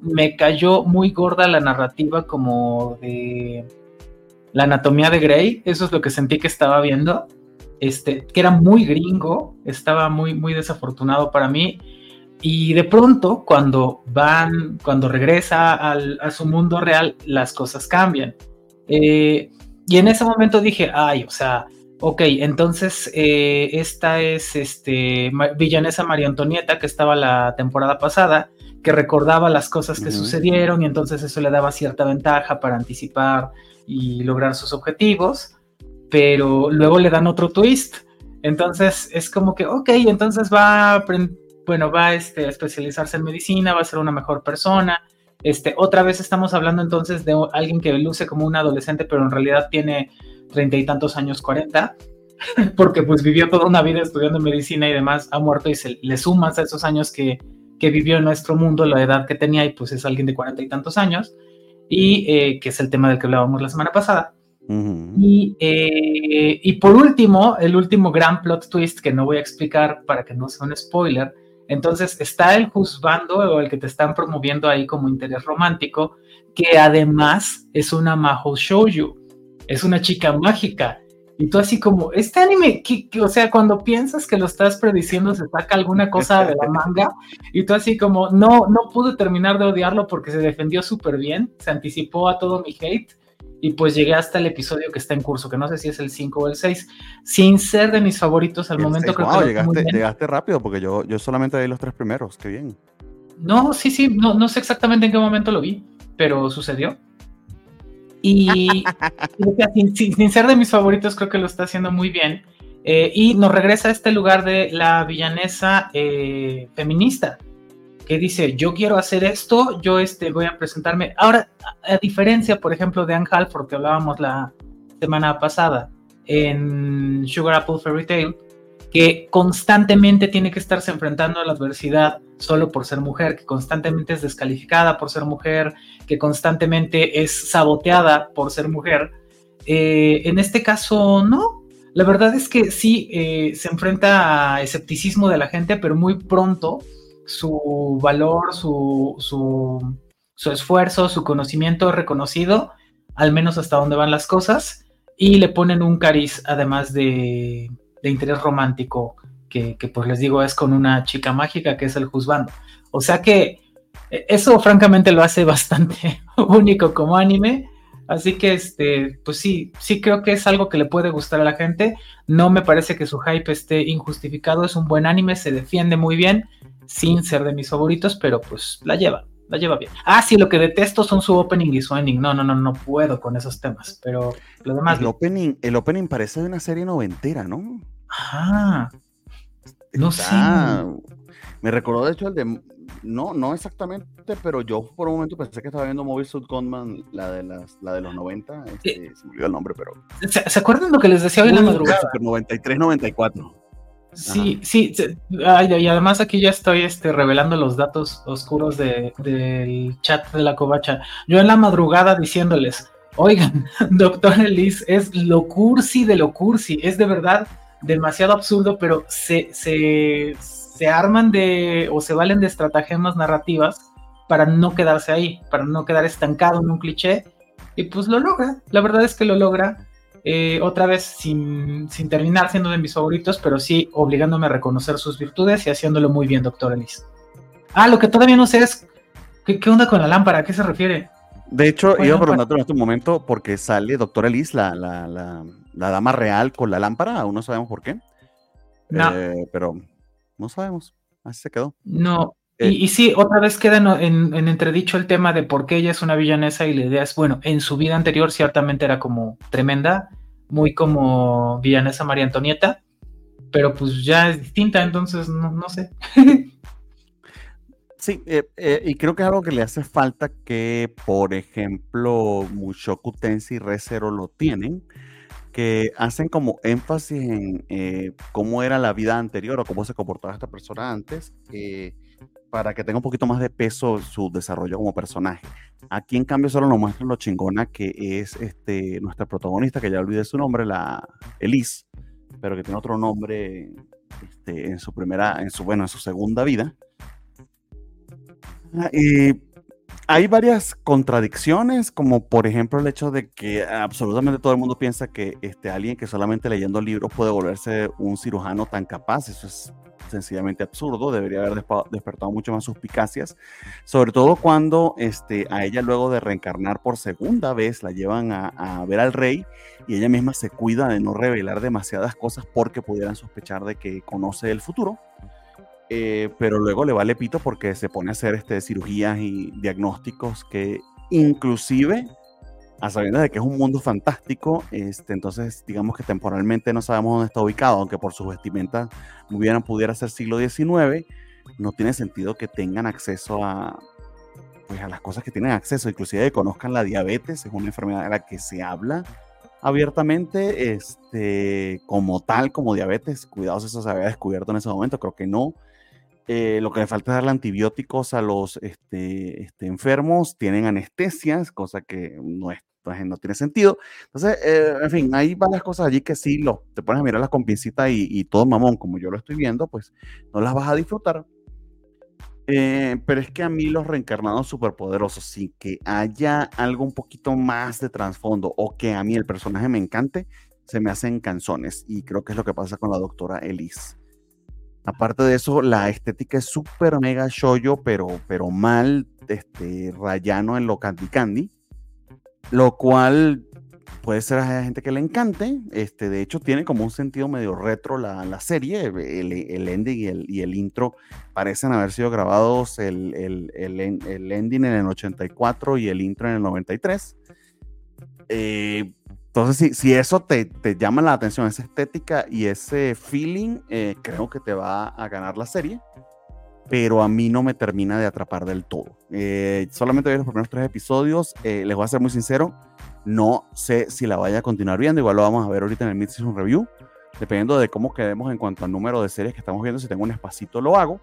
Me cayó muy gorda la narrativa, como de la anatomía de Grey. Eso es lo que sentí que estaba viendo. Este, que era muy gringo, estaba muy, muy desafortunado para mí. Y de pronto, cuando van, cuando regresa al, a su mundo real, las cosas cambian. Eh, y en ese momento dije, ay, o sea, ok, entonces eh, esta es este, Villanesa María Antonieta, que estaba la temporada pasada, que recordaba las cosas que uh -huh. sucedieron y entonces eso le daba cierta ventaja para anticipar y lograr sus objetivos, pero luego le dan otro twist. Entonces es como que, ok, entonces va a, bueno, va este, a especializarse en medicina, va a ser una mejor persona, este, otra vez estamos hablando entonces de alguien que luce como un adolescente, pero en realidad tiene treinta y tantos años, cuarenta, porque pues vivió toda una vida estudiando medicina y demás, ha muerto y se le sumas a esos años que, que vivió en nuestro mundo, la edad que tenía, y pues es alguien de cuarenta y tantos años, y eh, que es el tema del que hablábamos la semana pasada. Uh -huh. y, eh, y por último, el último gran plot twist que no voy a explicar para que no sea un spoiler, entonces está el juzgando o el que te están promoviendo ahí como interés romántico, que además es una Maho Shouju, es una chica mágica. Y tú así como, este anime, que, o sea, cuando piensas que lo estás prediciendo, se saca alguna cosa de la manga, y tú así como, no, no pude terminar de odiarlo porque se defendió súper bien, se anticipó a todo mi hate, y pues llegué hasta el episodio que está en curso, que no sé si es el 5 o el 6, sin ser de mis favoritos al momento. 6, creo wow, que llegaste, llegaste rápido, porque yo, yo solamente vi los tres primeros, qué bien. No, sí, sí, no, no sé exactamente en qué momento lo vi, pero sucedió. Y sin, sin, sin, ser de mis favoritos, creo que lo está haciendo muy bien. Eh, y nos regresa a este lugar de la villanesa eh, feminista, dice, yo quiero hacer esto, yo este, voy a presentarme. Ahora, a, diferencia, por ejemplo, de Anne Halford, que hablábamos la semana pasada en Sugar Apple Fairy Tale, que constantemente tiene que estarse enfrentando a la adversidad solo por ser mujer, que constantemente es descalificada por ser mujer, que constantemente es saboteada por ser mujer. Eh, en este caso, no. La verdad es que sí eh, se enfrenta a escepticismo de la gente, pero muy pronto su valor, su, su, esfuerzo, su conocimiento reconocido, al menos hasta dónde van las cosas, y le ponen un cariz además de, interés romántico, que, pues les digo es con una chica mágica que es el juzgando. O sea que e, eso francamente lo hace bastante único como anime. Así que, este, pues sí, sí creo que es algo que le puede gustar a la gente. No me parece que su hype esté injustificado. Es un buen anime, se defiende muy bien sin ser de mis favoritos, pero pues la lleva, la lleva bien. Ah, sí, lo que detesto son su opening y su ending. No, no, no, no puedo con esos temas, pero lo demás. El opening, el opening parece de una serie noventera, ¿no? Ah, no sé. Me recordó de hecho el de no, no exactamente, pero yo por un momento pensé que estaba viendo Mobile Suit Gunman, la de las, la de los 90, este, se me olvidó el nombre, pero. ¿Se, acuerdan lo que les decía hoy en la madrugada? 93, 94. Sí, sí, y además aquí ya estoy este, revelando los datos oscuros del chat de la covacha. Yo en la madrugada diciéndoles, oigan, doctor Elise, es lo cursi de lo cursi, es de verdad demasiado absurdo, pero se, se, se arman de o se valen de estratagemas narrativas para no quedarse ahí, para no quedar estancado en un cliché, y pues lo logra, la verdad es que lo logra eh, otra vez sin, terminar siendo de mis favoritos, pero sí obligándome a reconocer sus virtudes y haciéndolo muy bien, doctor Elise. Ah, lo que todavía no sé es, ¿qué, onda con la lámpara? ¿A qué se refiere? De hecho, iba a preguntarte en este momento porque sale doctor Elise, la, la, la, dama real con la lámpara, aún no sabemos por qué. No. Eh, pero no sabemos, así se quedó. No, eh, y, sí, otra vez queda en, entredicho el tema de por qué ella es una villanesa y la idea es, bueno, en su vida anterior ciertamente era como tremenda, muy como villanesa María Antonieta, pero pues ya es distinta, entonces no, sé. Sí, eh, eh, y creo que es algo que le hace falta que, por ejemplo, Mushoku Tensei y Rezero lo tienen, que hacen como énfasis en cómo era la vida anterior o cómo se comportaba esta persona antes, para que tenga un poquito más de peso su desarrollo como personaje. Aquí en cambio solo nos muestran lo chingona que es este, nuestra protagonista, que ya olvidé su nombre, la Elise, pero que tiene otro nombre este, en su primera, en su, bueno, en su segunda vida. Y hay varias contradicciones, como por ejemplo el hecho de que absolutamente todo el mundo piensa que este, alguien que solamente leyendo libros puede volverse un cirujano tan capaz. Eso es sencillamente absurdo, debería haber despertado mucho más suspicacias, sobre todo cuando este, a ella luego de reencarnar por segunda vez la llevan a, ver al rey y ella misma se cuida de no revelar demasiadas cosas porque pudieran sospechar de que conoce el futuro. Eh, pero luego le vale pito porque se pone a hacer este, cirugías y diagnósticos que inclusive a sabiendas de que es un mundo fantástico, este, entonces digamos que temporalmente no sabemos dónde está ubicado, aunque por su vestimenta muy bien pudiera ser siglo XIX, no tiene sentido que tengan acceso a, pues, a las cosas que tienen acceso, inclusive conozcan la diabetes, es una enfermedad de la que se habla abiertamente, este, como tal, como diabetes, cuidados, eso se había descubierto en ese momento, creo que no. Eh, lo que le falta es darle antibióticos a los este, este, enfermos, tienen anestesias, cosa que no es pues, no tiene sentido. Entonces, eh, en fin, hay varias cosas allí que sí, lo, te pones a mirar las con y, todo mamón, como yo lo estoy viendo, pues no las vas a disfrutar. Eh, pero es que a mí los reencarnados superpoderosos, sin que haya algo un poquito más de trasfondo o que a mí el personaje me encante, se me hacen canzones. Y creo que es lo que pasa con la doctora Elise. Aparte de eso, la estética es súper mega shoyo, pero, pero mal, este, rayano en lo candy candy lo cual puede ser a gente que le encante. Este, de hecho, tiene como un sentido medio retro la, la serie. El, ending y el, y el, intro parecen haber sido grabados el, el, ending en el 84 y el intro en el 93. Eh, entonces, si, si eso te, te, llama la atención, esa estética y ese feeling, eh, creo que te va a ganar la serie. Pero a mí no me termina de atrapar del todo. Eh, solamente vi los primeros tres episodios, eh, les voy a ser muy sincero, no sé si la vaya a continuar viendo, igual lo vamos a ver ahorita en el Mid-Season Review, dependiendo de cómo quedemos en cuanto al número de series que estamos viendo, si tengo un espacito lo hago,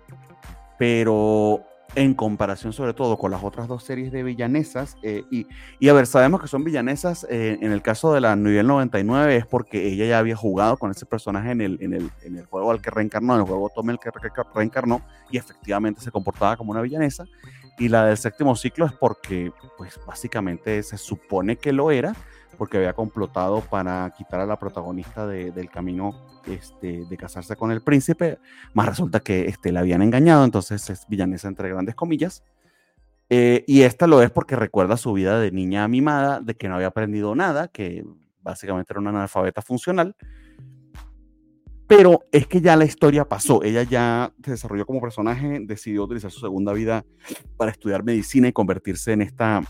pero en comparación sobre todo con las otras dos series de villanesas. Eh, y, y, a ver, sabemos que son villanesas, eh, en el caso de la nivel 99 es porque ella ya había jugado con ese personaje en el, en el, en el juego al que reencarnó, en el juego Tome el que reencarnó, y efectivamente se comportaba como una villanesa. Y la del séptimo ciclo es porque, pues básicamente se supone que lo era, porque había complotado para quitar a la protagonista del camino este, de casarse con el príncipe, más resulta que este, la habían engañado, entonces es villanesa entre grandes comillas. Eh, y esta lo es porque recuerda su vida de niña mimada, de que no había aprendido nada, que básicamente era una analfabeta funcional. Pero es que ya la historia pasó, ella ya se desarrolló como personaje, decidió utilizar su segunda vida para estudiar medicina y convertirse en esta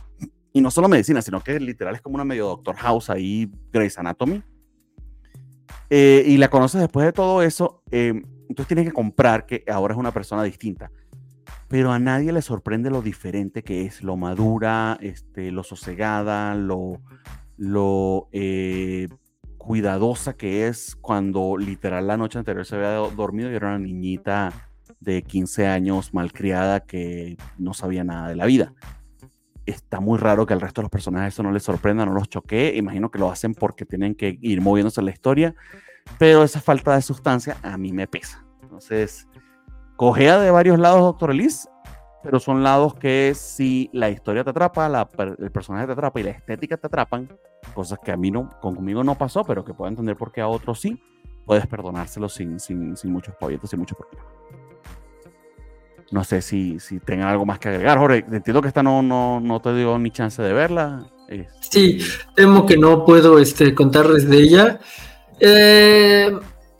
y no solo medicina, sino que literal es como una medio Doctor House ahí, Grey's Anatomy. Eh, y la conoces después de todo eso, eh, entonces tienes que comprar que ahora es una persona distinta. Pero a nadie le sorprende lo diferente que es, lo madura, este, lo sosegada, lo, lo eh, cuidadosa que es cuando literal la noche anterior se había dormido y era una niñita de 15 años malcriada que no sabía nada de la vida está muy raro que al resto de los personajes eso no les sorprenda, no los choquee. Imagino que lo hacen porque tienen que ir moviéndose en la historia, pero esa falta de sustancia a mí me pesa. Entonces, cogea de varios lados, Doctor Elise, pero son lados que si la historia te atrapa, el personaje te atrapa y la estética te atrapan, cosas que a mí no, conmigo no pasó, pero que puedo entender por qué a otros sí, puedes perdonárselo sin, sin, sin muchos proyectos, sin muchos problemas. No sé si, si tengan algo más que agregar. Jorge, entiendo que esta no, no, no te dio ni chance de verla. Sí, temo que no puedo este, contarles de ella. Eh,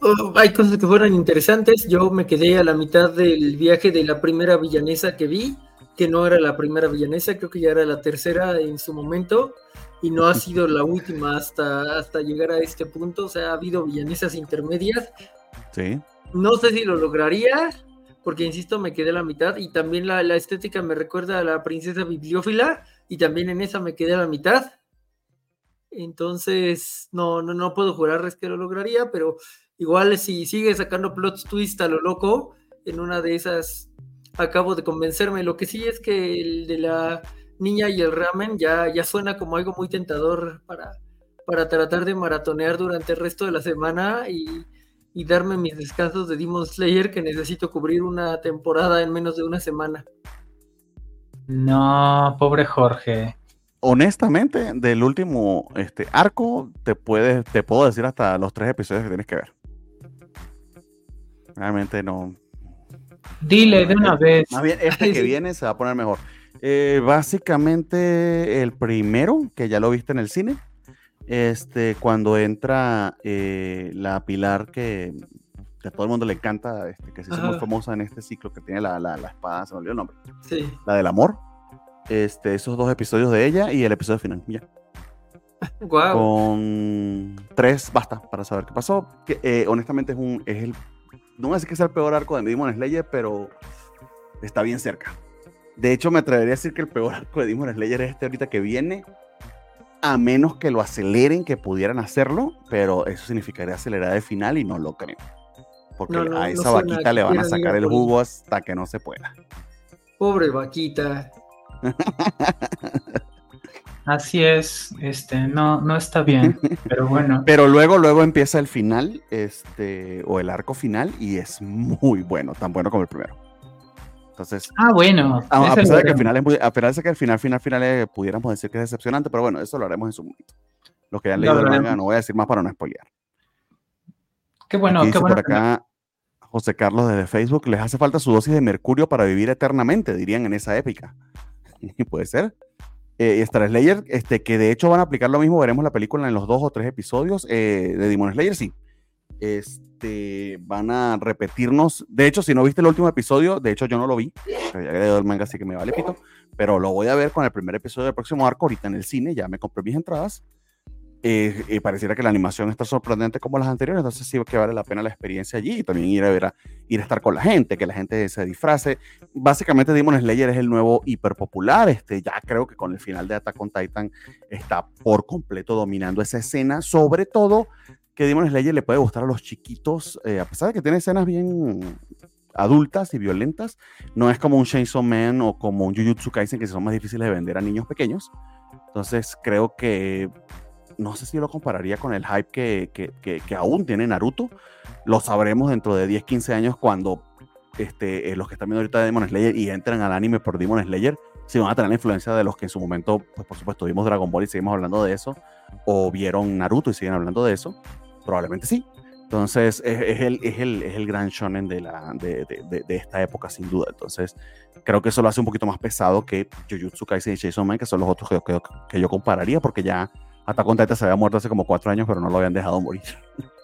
oh, hay cosas que fueron interesantes. Yo me quedé a la mitad del viaje de la primera villanesa que vi, que no era la primera villanesa, creo que ya era la tercera en su momento, y no ha sido la última hasta, hasta llegar a este punto. O sea, ha habido villanesas intermedias. Sí. No sé si lo lograría, porque insisto, me quedé a la mitad y también la, estética me recuerda a la princesa bibliófila y también en esa me quedé a la mitad. Entonces, no, no, no puedo jurarles que lo lograría, pero igual si sigue sacando plot twist a lo loco, en una de esas acabo de convencerme. Lo que sí es que el de la niña y el ramen ya, ya suena como algo muy tentador para, para tratar de maratonear durante el resto de la semana y y darme mis descansos de Demon Slayer que necesito cubrir una temporada en menos de una semana. No, pobre Jorge. Honestamente, del último este, arco, te, puedes, te puedo decir hasta los tres episodios que tienes que ver. Realmente no. Dile de una vez. Más bien, este que viene se va a poner mejor. Eh, básicamente, el primero, que ya lo viste en el cine, este, cuando entra eh, la Pilar que, a todo el mundo le encanta, este, que se hizo muy famosa en este ciclo, que tiene la, la, espada, se me olvidó el nombre. Sí. La del amor. Este, esos dos episodios de ella y el episodio final. Ya. Wow. Con tres basta para saber qué pasó. Que, eh, honestamente es un es el no voy a decir que es el peor arco de Demon Slayer, pero está bien cerca. De hecho, me atrevería a decir que el peor arco de Demon Slayer es este ahorita que viene, a menos que lo aceleren, que pudieran hacerlo, pero eso significaría acelerar el final y no lo creo. Porque a esa vaquita le van a sacar el jugo hasta que no se pueda. Pobre vaquita. Así es, este, no, no está bien, pero bueno. Pero luego, luego empieza el final, este, o el arco final, y es muy bueno, tan bueno como el primero. Entonces, ah, bueno. A, pesar de que al final es muy, a pesar de que al final, final, final eh, pudiéramos decir que es decepcionante, pero bueno, eso lo haremos en su momento. Los que han leído el manga, no voy a decir más para no spoilear. Qué bueno, qué bueno. Por acá, José Carlos desde Facebook, les hace falta su dosis de mercurio para vivir eternamente, dirían en esa épica. Y puede ser. Eh, y Star Slayer, este, que de hecho van a aplicar lo mismo, veremos la película en los dos o tres episodios eh, de Demon Slayer, sí. Este, van a repetirnos. De hecho, si no viste el último episodio, de hecho yo no lo vi, pero el manga, así que me vale pito. Pero lo voy a ver con el primer episodio del próximo arco, ahorita en el cine, ya me compré mis entradas. eh, pareciera que la animación está sorprendente como las anteriores, entonces sí que vale la pena la experiencia allí y también ir a ver a, ir a estar con la gente, que la gente se disfrace. Básicamente Demon Slayer es el nuevo hiperpopular, este, ya creo que con el final de Attack on Titan está por completo dominando esa escena, sobre todo que Demon Slayer le puede gustar a los chiquitos, eh, a pesar de que tiene escenas bien adultas y violentas, no es como un Chainsaw Man o como un Jujutsu Kaisen que son más difíciles de vender a niños pequeños. Entonces creo que no sé si lo compararía con el hype que, que, aún tiene Naruto. Lo sabremos dentro de 10, 15 años cuando este, eh, los que están viendo ahorita Demon Slayer y entran al anime por Demon Slayer, si van a tener la influencia de los que en su momento, pues por supuesto, vimos Dragon Ball y seguimos hablando de eso, o vieron Naruto y siguen hablando de eso, probablemente sí. Entonces, es, el, es, el, es el gran shonen de, la, de, de, de, esta época, sin duda. Entonces, creo que eso lo hace un poquito más pesado que Jujutsu Kaisen y Chainsaw Man, que son los otros que, que, que yo compararía, porque ya hasta con se había muerto hace como cuatro años, pero no lo habían dejado morir.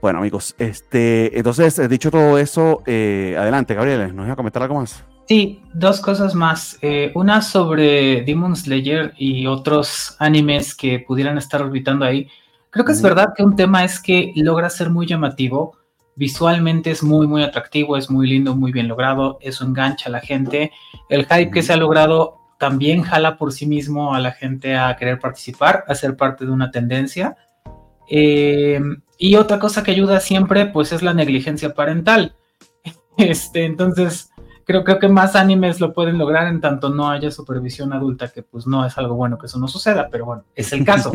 Bueno, amigos, este, entonces, eh, dicho todo eso, eh, adelante, Gabriel, ¿nos iba a comentar algo más? Sí, dos cosas más. Eh, una sobre Demon Slayer y otros animes que pudieran estar orbitando ahí. Creo que es verdad que un tema es que logra ser muy llamativo. Visualmente es muy, muy atractivo, es muy lindo, muy bien logrado. Eso engancha a la gente. El hype que se ha logrado también jala por sí mismo a la gente a querer participar, a ser parte de una tendencia. Eh, y otra cosa que ayuda siempre, pues es la negligencia parental. Este, entonces, creo, creo que más animes lo pueden lograr en tanto no haya supervisión adulta, que pues no es algo bueno que eso no suceda, pero bueno, es el caso,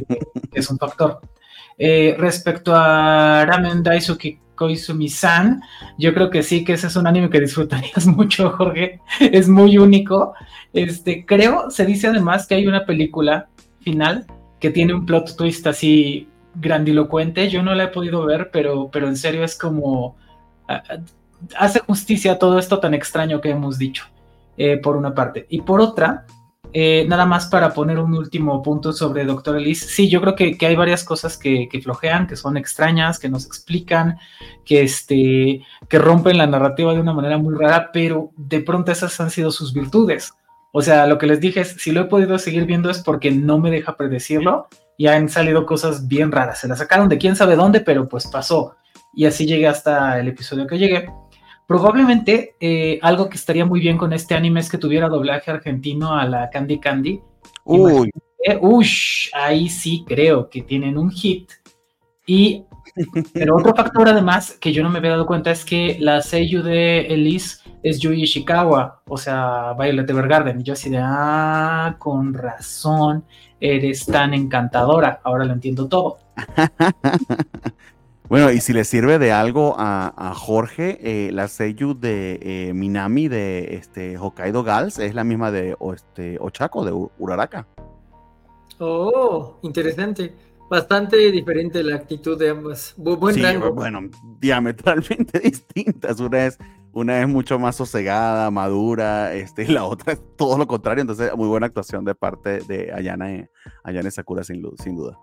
es un factor. Eh, respecto a Ramen Daisuke Koizumi-san, yo creo que sí, que ese es un anime que disfrutarías mucho, Jorge. Es muy único. Este, creo, se dice además que hay una película final que tiene un plot twist así grandilocuente. Yo no la he podido ver, pero, pero en serio es como hace justicia a todo esto tan extraño que hemos dicho, eh, por una parte. Y por otra, eh, nada más para poner un último punto sobre Doctor Elise. Sí, yo creo que, hay varias cosas que, flojean, que son extrañas, que nos explican, que, este, que rompen la narrativa de una manera muy rara, pero de pronto esas han sido sus virtudes. O sea, lo que les dije es, si lo he podido seguir viendo es porque no me deja predecirlo y han salido cosas bien raras. Se la sacaron de quién sabe dónde, pero pues pasó. Y así llegué hasta el episodio que llegué. Probablemente eh, algo que estaría muy bien con este anime es que tuviera doblaje argentino a la Candy Candy. Uy. Ush, ahí sí creo que tienen un hit. Y, pero otro factor además que yo no me había dado cuenta es que la seiyuu de Elise es Yui Ishikawa, o sea, Violet Evergarden. Y yo así de, ah, con razón, eres tan encantadora. Ahora lo entiendo todo. Bueno, y si le sirve de algo a, Jorge, eh, la Seiyu de eh, Minami de este, Hokkaido Gals es la misma de este, Ochako, de Uraraka. Oh, interesante. Bastante diferente la actitud de ambas. buen sí, Bueno, diametralmente distintas. Una es, una es mucho más sosegada, madura, este, y la otra es todo lo contrario. Entonces, muy buena actuación de parte de Ayana, Ayane Sakura, sin, sin duda.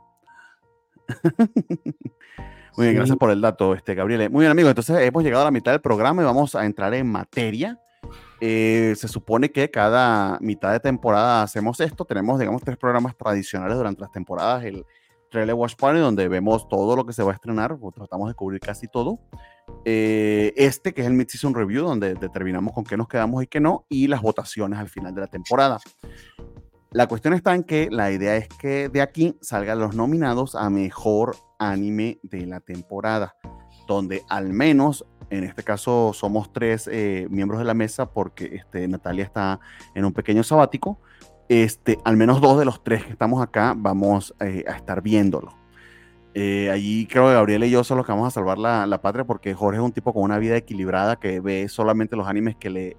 Muy bien, gracias por el dato, este, Gabriel. Muy bien, amigos, entonces hemos llegado a la mitad del programa y vamos a entrar en materia. Eh, se supone que cada mitad de temporada hacemos esto. Tenemos, digamos, tres programas tradicionales durante las temporadas. El Trailer Watch Party, donde vemos todo lo que se va a estrenar, tratamos de cubrir casi todo. Eh, este, que es el Mid-Season Review, donde determinamos con qué nos quedamos y qué no, y las votaciones al final de la temporada. La cuestión está en que la idea es que de aquí salgan los nominados a mejor anime de la temporada, donde al menos, en este caso somos tres eh, miembros de la mesa porque este, Natalia está en un pequeño sabático, este, al menos dos de los tres que estamos acá vamos eh, a estar viéndolo. Eh, allí creo que Gabriel y yo son los que vamos a salvar la, la, patria porque Jorge es un tipo con una vida equilibrada que ve solamente los animes que le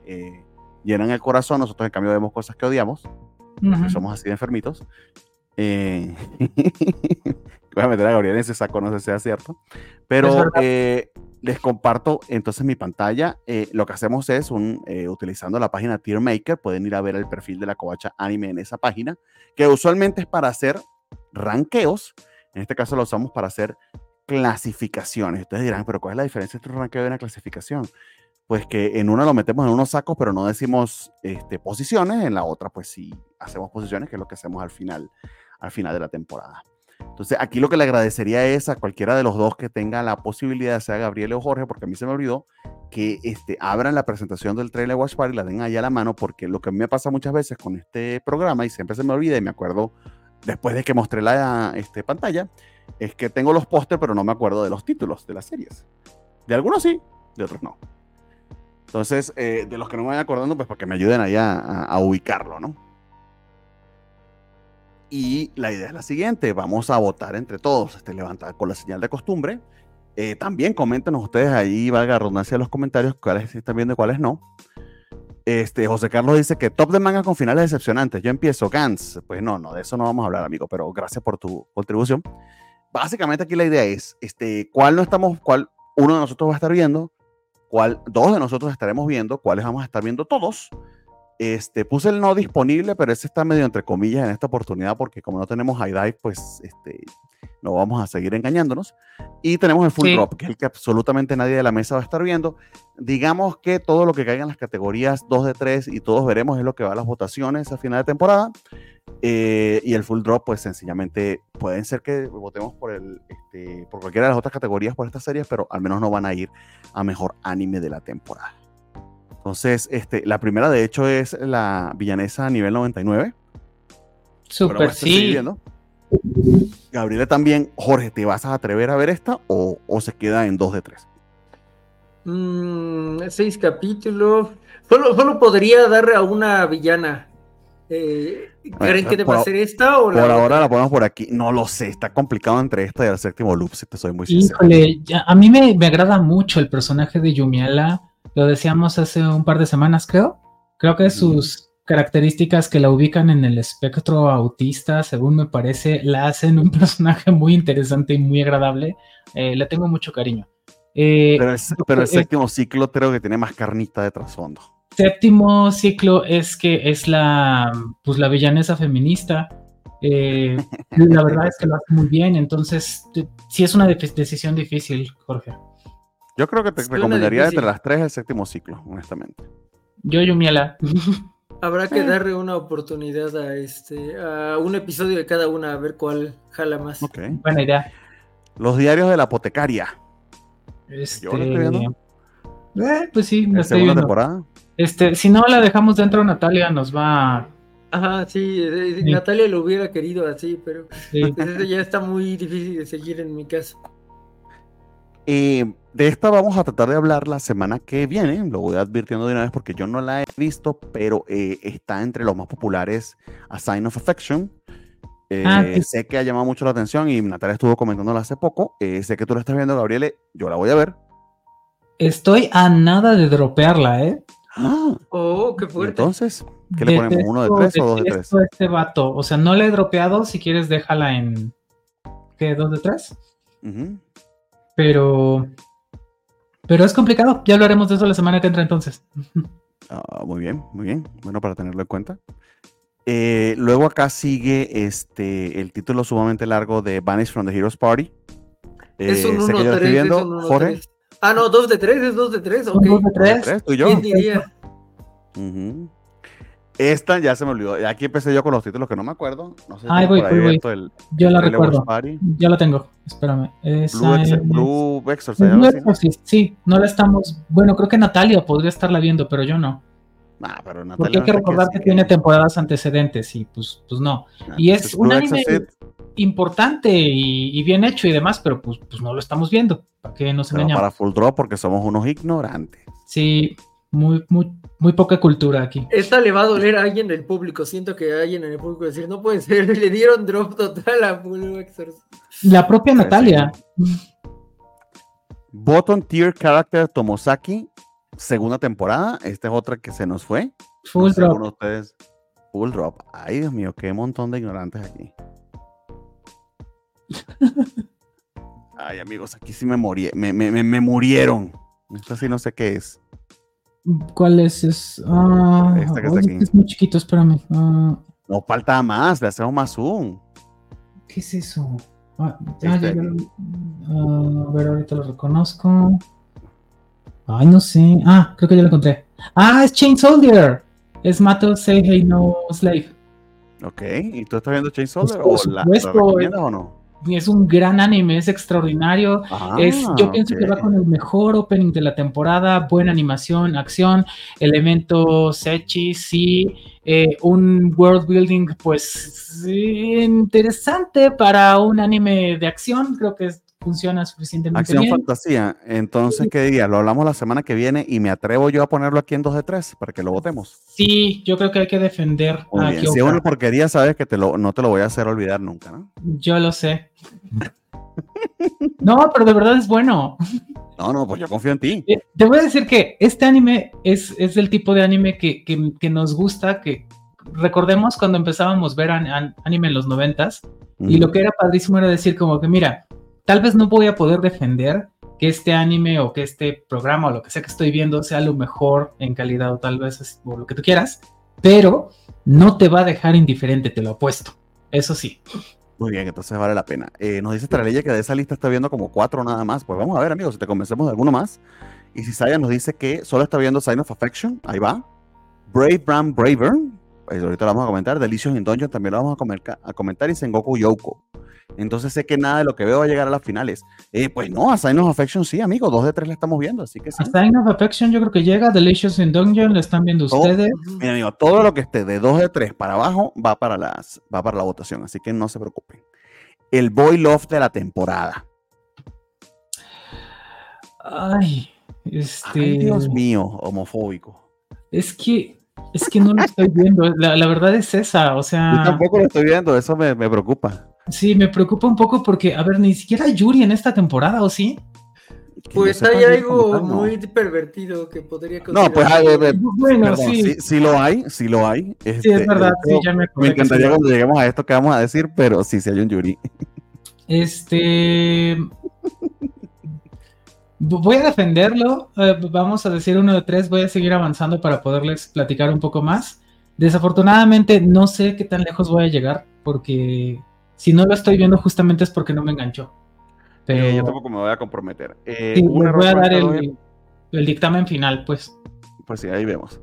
llenan el corazón, nosotros en cambio vemos cosas que odiamos, somos así de enfermitos. Eh, voy a meter a Gabriel en ese saco, no sé si sea cierto. Pero eh, les comparto entonces mi pantalla. Eh, lo que hacemos es, un, utilizando la página Tier Maker, pueden ir a ver el perfil de la covacha anime en esa página, que usualmente es para hacer ranqueos. En este caso lo usamos para hacer clasificaciones. Ustedes dirán, pero ¿cuál es la diferencia entre un ranqueo y una clasificación? Pues que en una lo metemos en unos sacos, pero no decimos este, posiciones, en la otra pues sí hacemos posiciones, que es lo que hacemos al final, al final de la temporada. Entonces, aquí lo que le agradecería es a cualquiera de los dos que tenga la posibilidad, sea Gabriel o Jorge, porque a mí se me olvidó, que este, abran la presentación del trailer Watch Party la den ahí a la mano, porque lo que a mí me pasa muchas veces con este programa, y siempre se me olvida, y me acuerdo después de que mostré la este, pantalla, es que tengo los pósters, pero no me acuerdo de los títulos de las series. De algunos sí, de otros no. Entonces, eh, de los que no me vayan acordando, pues para que me ayuden ahí a, ubicarlo, ¿no? Y la idea es la siguiente, vamos a votar entre todos, este, levantar con la señal de costumbre. Eh, también coméntenos ustedes ahí, valga la redundancia de los comentarios, cuáles están viendo y cuáles no. Este, José Carlos dice que top de manga con finales decepcionantes. Yo empiezo, Gans. Pues no, no, de eso no vamos a hablar, amigo, pero gracias por tu contribución. Básicamente aquí la idea es, este, ¿cuál no estamos, cuál uno de nosotros va a estar viendo? Cuál dos de nosotros estaremos viendo, cuáles vamos a estar viendo todos. Este, puse el no disponible, pero ese está medio entre comillas en esta oportunidad porque como no tenemos high dive, pues este, no vamos a seguir engañándonos. Y tenemos el full drop, que es el que absolutamente nadie de la mesa va a estar viendo. Digamos que todo lo que caiga en las categorías 2 de 3 y todos veremos es lo que va a las votaciones a final de temporada. Eh, y el full drop, pues sencillamente pueden ser que votemos por, el, este, por cualquiera de las otras categorías por estas series, pero al menos no van a ir a mejor anime de la temporada. Entonces, este, la primera de hecho es la villanesa a nivel 99. Super, sí. Gabriela también. Jorge, ¿te vas a atrever a ver esta o, se queda en 2 de 3? Mm, seis capítulos. Solo, solo podría darle a una villana. Eh, ¿Creen que deba ser esta o la Por ahora la ponemos por aquí. No lo sé, está complicado entre esta y el séptimo loop, si te soy muy sincero. Híjole, a mí me, agrada mucho el personaje de Yumiela. Lo decíamos hace un par de semanas, creo. Creo que sus características que la ubican en el espectro autista, según me parece, la hacen un personaje muy interesante y muy agradable. Eh, le tengo mucho cariño. Eh, pero, el, pero el séptimo ciclo creo que tiene más carnita de trasfondo séptimo ciclo es que es la, pues la villanesa feminista. Eh, la verdad es que lo hace muy bien, entonces sí es una decisión difícil, Jorge. Yo creo que te recomendaría entre las tres el séptimo ciclo, honestamente. Yo, Yumiela. Habrá que darle una oportunidad a este, a un episodio de cada una, a ver cuál jala más. Buena idea. Los diarios de la apotecaria. Este... Yo eh, pues sí, me estoy viendo. temporada? Este, si no la dejamos dentro, Natalia nos va. Ajá, sí, Natalia lo hubiera querido así, pero pues, ya está muy difícil de seguir en mi caso. Eh, de esta vamos a tratar de hablar la semana que viene, lo voy advirtiendo de una vez porque yo no la he visto, pero eh, está entre los más populares A Sign of Affection. Eh, ah, sé que ha llamado mucho la atención y Natalia estuvo comentándola hace poco. sé que tú la estás viendo, Gabriele, yo la voy a ver. Estoy a nada de dropearla, ¿eh? Oh, qué fuerte. Entonces, ¿qué le ponemos? ¿Uno de tres o dos de tres? Este vato. O sea, no le he dropeado. Si quieres, déjala en. ¿Qué? ¿Dos de tres? Pero. Pero es complicado. Ya hablaremos de eso la semana que entra entonces. Ah, muy bien, muy bien. Bueno, para tenerlo en cuenta. Eh, luego acá sigue este el título sumamente largo de Vanish from the Heroes Party. es un 1 Jorge. Ah, no, 2 de 3, es 2 de 3, ok. 2 de 3, tú y yo. ¿Quién diría? Esta ya se me olvidó. Aquí empecé yo con los títulos que no me acuerdo. No sé Ay, voy, voy, voy. yo la recuerdo. Ya la tengo. Espérame. Blue, Blue Exorcist. Sí, no la estamos. Bueno, creo que Natalia podría estarla viendo, pero yo no. Ah, pero Natalia Porque hay que recordar que, tiene temporadas antecedentes y pues, pues no. Ah, y es un anime importante y, bien hecho y demás, pero pues, pues no lo estamos viendo. ¿Para qué nos engañamos? Para Full Draw porque somos unos ignorantes. Sí, muy, muy, muy poca cultura aquí. Esta le va a doler a alguien del público. Siento que alguien en el público decir, no puede ser, le dieron drop total a Full Exorcist. La propia Natalia. Bottom Tier Character Tomosaki, segunda temporada. Esta es otra que se nos fue. Full Drop. Ustedes. Full Drop. Ay, Dios mío, qué montón de ignorantes aquí. Ay, amigos, aquí sí me morí, me, me, me, murieron. Esta sí no sé qué es. ¿Cuál es? Es, ah, Esta que está aquí. es muy chiquito, espérame. Ah. no falta más, le hacemos más zoom. ¿Qué es eso? Ah, ya, ya, a ver, ahorita lo reconozco. Ay, no sé. Ah, creo que ya lo encontré. Ah, es Chain Soldier. Es Mato Seihei no Slave. Ok, ¿y tú estás viendo Chain Soldier o la, ¿la o no? Es un gran anime, es extraordinario. es, yo ah, pienso que va con el mejor opening de la temporada, buena animación, acción, elementos hechis, sí, eh, un world building pues interesante para un anime de acción, creo que es funciona suficientemente Acción fantasía. Entonces, ¿qué diría? Lo hablamos la semana que viene y me atrevo yo a ponerlo aquí en 2 de 3 para que lo votemos. Sí, yo creo que hay que defender a Si es una porquería, sabes que te lo, no te lo voy a hacer olvidar nunca, ¿no? Yo lo sé. no, pero de verdad es bueno. No, no, pues yo confío en ti. Eh, te voy a decir que este anime es, es el tipo de anime que, que, nos gusta, que recordemos cuando empezábamos a ver anime en los noventas, y lo que era padrísimo era decir como que, mira, tal vez no voy a poder defender que este anime o que este programa o lo que sea que estoy viendo sea lo mejor en calidad o tal vez es, lo que tú quieras, pero no te va a dejar indiferente, te lo apuesto. Eso sí. Muy bien, entonces vale la pena. Eh, nos dice Tralella que de esa lista está viendo como cuatro nada más. Pues vamos a ver, amigos, si te convencemos de alguno más. Y si Saya nos dice que solo está viendo Sign of Affection, ahí va. Brave Brand Braver, pues ahorita lo vamos a comentar. Delicious in Dungeon también lo vamos a, a comentar. Y Sengoku Yoko. Entonces sé que nada de lo que veo va a llegar a las finales. Eh, pues no, a Sign of Affection sí, amigo. Dos de tres le estamos viendo, así que sí. A Sign of Affection yo creo que llega. Delicious in Dungeon lo están viendo ustedes. Mira, amigo, todo lo que esté de dos de tres para abajo va para, las, va para la votación, así que no se preocupen. El Boy Love de la temporada. Ay, este. Ay, Dios mío, homofóbico. Es que es que no lo estoy viendo. La, verdad es esa, o sea. Yo tampoco lo estoy viendo, eso me, me preocupa. Sí, me preocupa un poco porque, a ver, ni siquiera Yuri en esta temporada, ¿o sí? Pues hay algo muy pervertido que podría No, pues hay, bueno, sí. sí. lo hay, sí lo hay. sí, es este, verdad, sí, ya me Me encantaría cuando lleguemos a esto que vamos a decir, pero sí, sí hay un Yuri. Este. Voy a defenderlo. Eh, vamos a decir uno de tres. Voy a seguir avanzando para poderles platicar un poco más. Desafortunadamente, no sé qué tan lejos voy a llegar porque si no lo estoy viendo justamente es porque no me enganchó. Pero yo tampoco me voy a comprometer. Eh, voy a dar el, dictamen final, pues. Pues sí, ahí vemos.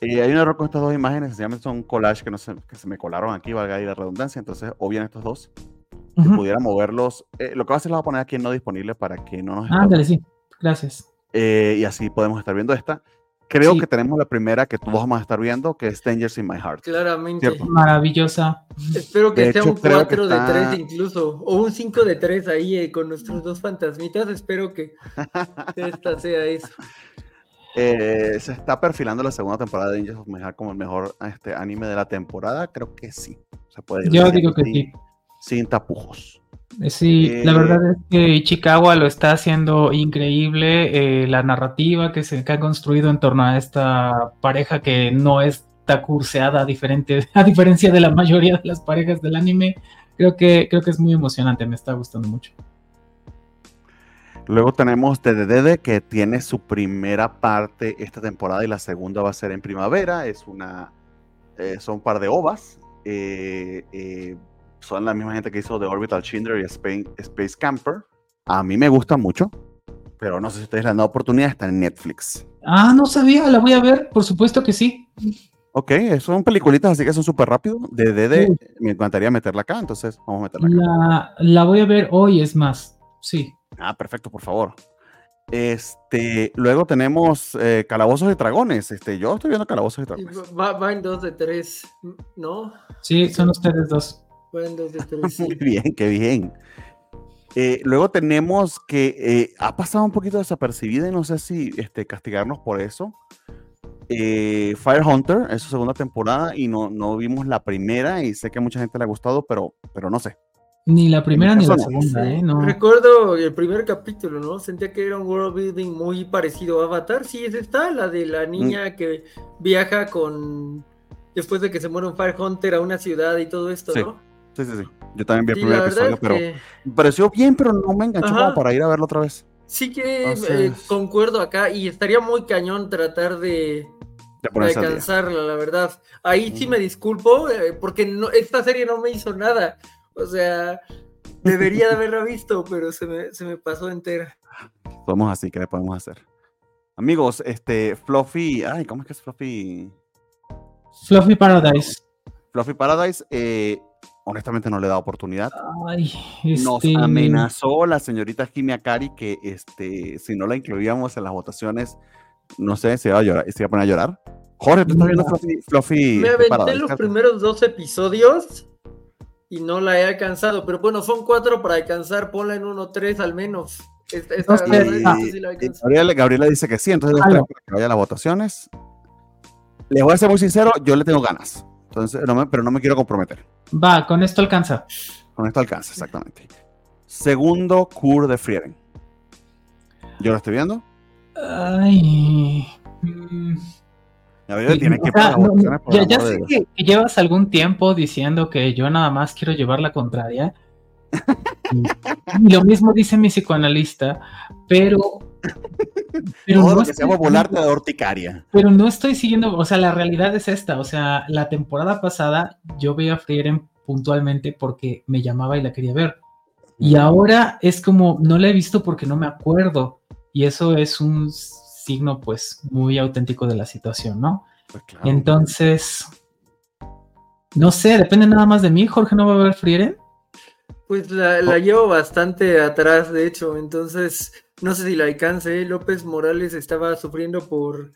Eh, hay un error con estas dos imágenes, se llaman son collage que, no se, que se me colaron aquí, valga ahí la redundancia, entonces obvian estos dos. Si pudiera moverlos, eh, lo que voy a hacer es voy a poner aquí en no disponible para que no nos... Ándale, sí, gracias. y así podemos estar viendo esta. Creo que tenemos la primera que todos vamos a estar viendo, que es Strangers in My Heart. Claramente. Maravillosa. Espero que sea un 4 de 3 incluso, o un 5 de 3 ahí eh, con nuestros dos fantasmitas. Espero que esta sea eso. Eh, se está perfilando la segunda temporada de Strangers of My Heart como el mejor este, anime de la temporada. Creo que sí. Se puede Yo digo que sí. Sin tapujos. Eh, sí, la verdad es que Chicago lo está haciendo increíble. Eh, la narrativa que se ha construido en torno a esta pareja que no está curseada diferente, a diferencia de la mayoría de las parejas del anime, creo que, creo que es muy emocionante, me está gustando mucho. Luego tenemos DDD que tiene su primera parte esta temporada y la segunda va a ser en primavera. Es una, eh, son un par de ovas son la misma gente que hizo The Orbital Schindler y Space, Camper. A mí me gusta mucho, pero no sé si ustedes le han dado oportunidad, está en Netflix. Ah, no sabía, la voy a ver, por supuesto que sí. Ok, son peliculitas, así que son súper rápido. De DD, me encantaría meterla acá, entonces vamos a meterla acá. La, voy a ver hoy, es más, sí. Ah, perfecto, por favor. Este, luego tenemos eh, Calabozos y Dragones. Este, yo estoy viendo Calabozos y Dragones. Va, en dos de tres, ¿no? Sí, son ustedes dos. Muy bien, qué bien. Eh, luego tenemos que eh, ha pasado un poquito desapercibida y no sé si este, castigarnos por eso. Eh, Fire Hunter es su segunda temporada y no, no vimos la primera y sé que a mucha gente le ha gustado, pero, pero no sé. Ni la primera ni la segunda, ¿eh? Recuerdo el primer capítulo, ¿no? Sentía que era un world building muy parecido a Avatar. Sí, es esta, la de la niña mm. que viaja con. Después de que se muere un Fire Hunter a una ciudad y todo esto, ¿no? Sí, sí, sí. Yo también vi el primer episodio, pero me pareció bien, pero no me enganchó como para ir a verlo otra vez. Sí que eh, concuerdo acá y estaría muy cañón tratar de, de, alcanzarla, la verdad. Ahí sí me disculpo eh, porque no, esta serie no me hizo nada. O sea, debería de haberla visto, pero se me, se me pasó entera. Somos así, ¿qué le podemos hacer? Amigos, este, Fluffy, ay, ¿cómo es que es Fluffy? Fluffy Paradise. Fluffy Paradise, eh, honestamente no le da oportunidad. Ay, Nos este, amenazó la señorita Jimmy Cari que este, si no la incluíamos en las votaciones, no sé, se iba a llorar, se iba a poner a llorar. Jorge, ¿tú estás viendo. Fluffy, Fluffy Me aventé los primeros dos episodios y no la he alcanzado, pero bueno, son cuatro para alcanzar, ponla en uno tres al menos. Esta, esta- sé, la sí la. Gabriela, Gabriela dice que sí, entonces espero que vaya a las votaciones. Les voy a ser muy sincero, yo le tengo ganas. Entonces, no me- pero no me quiero comprometer. Va, con esto alcanza. Con esto alcanza, exactamente. Segundo Cur de Frieren. Yo lo estoy viendo. Ay. tiene que o sea, no, ya, sé que, que llevas algún tiempo diciendo que yo nada más quiero llevar la contraria. Y lo mismo dice mi psicoanalista, pero. pero Todo no lo que estoy sea volarte siguiendo- de horticaria. Pero no estoy siguiendo, o sea, la realidad es esta, o sea, la temporada pasada yo veía a Frieren puntualmente porque me llamaba y la quería ver. Y ahora es como, no la he visto porque no me acuerdo. Y eso es un signo, pues, muy auténtico de la situación, ¿no? Pues claro. Entonces, no sé, depende nada más de mí. Jorge no va a ver Frieren. Pues la, la llevo bastante atrás, de hecho, entonces no sé si la alcance. ¿eh? López Morales estaba sufriendo por,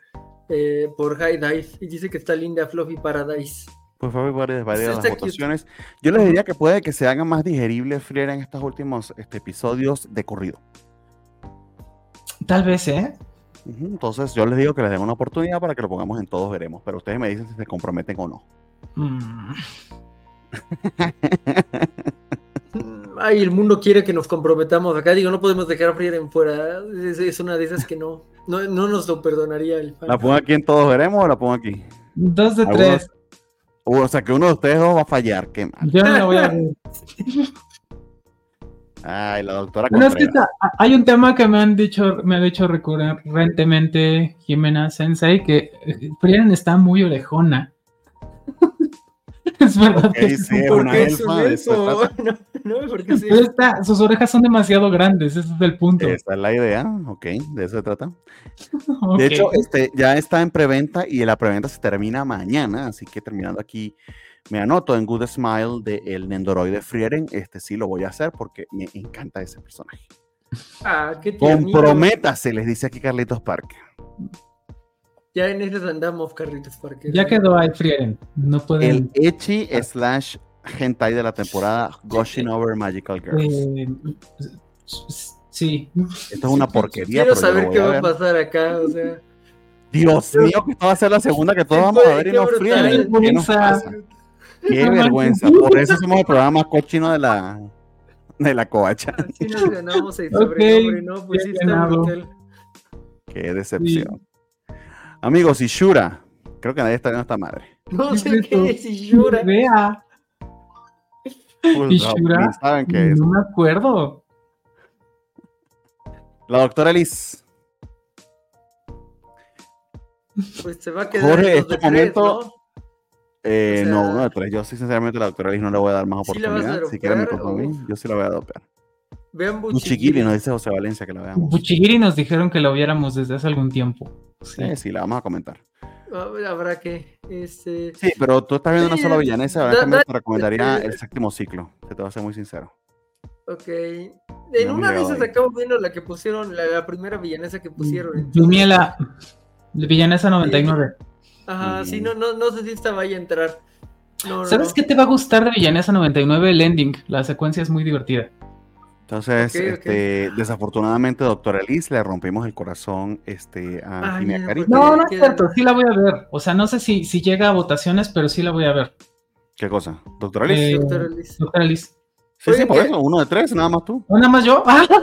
eh, por High Dive y dice que está linda Fluffy Paradise. Pues fue varias, varias las cute. votaciones. Yo les diría que puede que se hagan más digeribles Frieren en estos últimos este, episodios de corrido. Tal vez, ¿eh? Entonces yo les digo que les den una oportunidad para que lo pongamos en todos veremos, pero ustedes me dicen si se comprometen o no. Mm, Ay, el mundo quiere que nos comprometamos acá. Digo, no podemos dejar a Frieren fuera. Es, es una de esas que no, no, no nos lo perdonaría el fan. ¿La pongo aquí en todos veremos o la pongo aquí? dos de Algunos- tres. O sea que uno de ustedes dos va a fallar, qué mal. Yo no la voy a ver. Ay, la doctora Bueno, es que Contreras. está- hay un tema que me han dicho, me ha dicho recurrentemente Jimena Sensei, que eh, Frieren está muy orejona. es verdad Ok, que es sí, es una es elfa, de eso elfo. No, no, porque sí. Está- sus orejas son demasiado grandes, ese es el punto. Esa es la idea, ok, de eso se trata. Ok. De hecho, este, ya está en preventa y la preventa se termina mañana, así que terminando aquí, me anoto en Good Smile de el Nendoroid Frieren. Este sí lo voy a hacer porque me encanta ese personaje. Ah, qué. Comprométase, les dice aquí Carlitos Parque. Ya en esas andamos, Carlitos Parker. ya quedó ahí Frieren. No El pueden. Echi slash hentai de la temporada Gushing Over Magical Girls. eh, sí. Esto es una porquería, Quiero saber qué a va a pasar acá, o sea. Dios mío, que esta va a ser la segunda que todos vamos a ver y qué no brutal. Frieren. ¿Qué nos pasa? Qué No vergüenza. Por eso somos el programa más cochino de la, de la. Así nos ganamos el ¿no? Pues sí está. Qué decepción. Amigos, y Shura. Creo que nadie está viendo esta madre. No ¿Qué sé qué es llora. Vea, ¿Y no, Shura? ni saben qué es. no me acuerdo. La doctora Liz. Pues se va a quedar Jorge, en este tres, momento- ¿no? Eh, O sea- no, uno de tres. Yo sí, sinceramente, la doctora Liz no le voy a dar más ¿Sí la vas a oportunidad. Si quieren me toca a mí, yo sí la voy a adoptar. Vean Un Buchigiri. chiquiri, nos dice José Valencia que la veamos. Buchigiri nos dijeron que lo viéramos desde hace algún tiempo. Sí. Sí, sí, la vamos a comentar. A ver, Habrá que. Este... Sí, pero tú estás viendo una Sí, sola villanesa, da- da- te recomendaría eh, el séptimo ciclo, que te voy a ser muy sincero. Ok. En una de esas acabo viendo la que pusieron, la, la primera villanesa que pusieron. Yumiela, Villanesa 99. Ajá, Muy sí, no, no, no sé si esta vaya a entrar. No, ¿Sabes no. qué te va a gustar de Villanesa 99? El ending. La secuencia es muy divertida. Entonces, este, desafortunadamente, doctora Liz, le rompimos el corazón este, a Ay, porque- No, no es cierto. Sí la voy a ver. O sea, no sé si, si llega a votaciones, pero sí la voy a ver. ¿Qué cosa? ¿Doctora Liz? Eh, Doctora Liz. Doctora Liz. sí, sí, por eso, uno de tres, nada más tú. ¿O nada más yo? ¡Ah!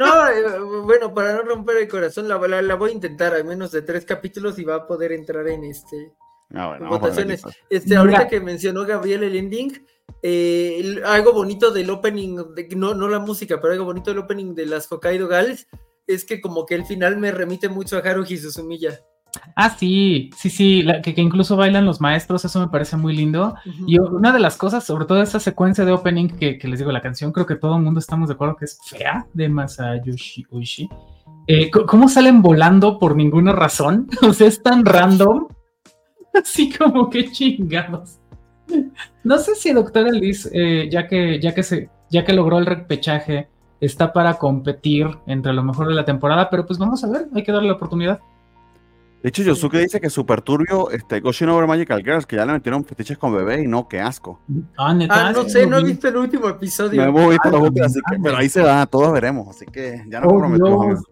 No, eh, bueno, para no romper el corazón, la, la, la voy a intentar, al menos de tres capítulos y va a poder entrar en este. Ah, bueno, votaciones. Este, Mira. ahorita que mencionó Gabriel el ending, eh, algo bonito del opening, de- no, no la música, pero algo bonito del opening de las Hokkaido Gals es que como que el final me remite mucho a Haruhi Suzumiya. Ah, sí, sí, sí, la- que, que incluso bailan los maestros, eso me parece muy lindo. Y una de las cosas, sobre todo esa secuencia de opening que, que les digo, la canción, creo que todo el mundo estamos de acuerdo que es fea, de Masayoshi Oishi. Eh, ¿Cómo salen volando por ninguna razón? O sea, es tan random. Así como que chingados. No sé si Doctor Alice, eh, ya, que, ya, que se, ya que logró el repechaje, está para competir entre lo mejor de la temporada, pero pues vamos a ver, hay que darle la oportunidad. De hecho, Yosuke dice que Super Turbio, este, Goshin Over Magical Girls, que ya le metieron fetiches con bebé y no, qué asco. Ah, ¿neta? Ah, no sé, no he visto el último episodio. No hemos visto los últimos, así que, pero ahí se va, todos veremos, así que ya no oh, prometemos.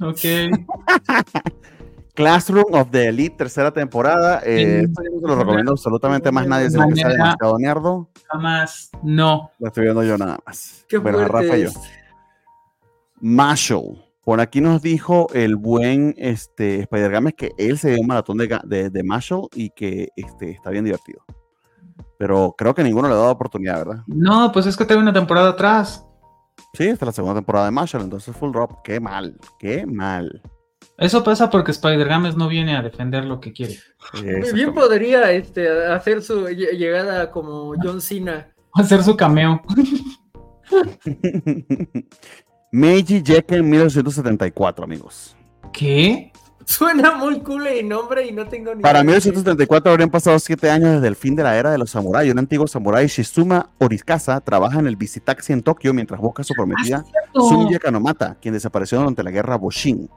Ok. Classroom of the Elite, tercera temporada. Eh, esto yo no se lo recomiendo absolutamente más nadie, que sea demasiado nerdo. Jamás, no. Lo estoy viendo yo nada más. Qué bueno, Rafa yo. Marshall. Por aquí nos dijo el buen este, Spider Games que él se dio un maratón de, de, de Marshall y que este, está bien divertido. Pero creo que ninguno le ha dado oportunidad, ¿verdad? No, pues es que tengo una temporada atrás. Sí, esta es la segunda temporada de Marshall, entonces full drop. Qué mal, qué mal. Eso pasa porque Spider Games no viene a defender lo que quiere. bien podría este, hacer su llegada como John Cena. Hacer su cameo. Meiji Jekken 1974, amigos. ¿Qué? Suena muy cool el nombre y no tengo ni Para 1974 habrían pasado siete años desde el fin de la era de los samuráis. Un antiguo samurái, Shizuma Orikasa, trabaja en el visitaxi en Tokio mientras busca a su prometida ah, Kanomata, quien desapareció durante la guerra Boshin.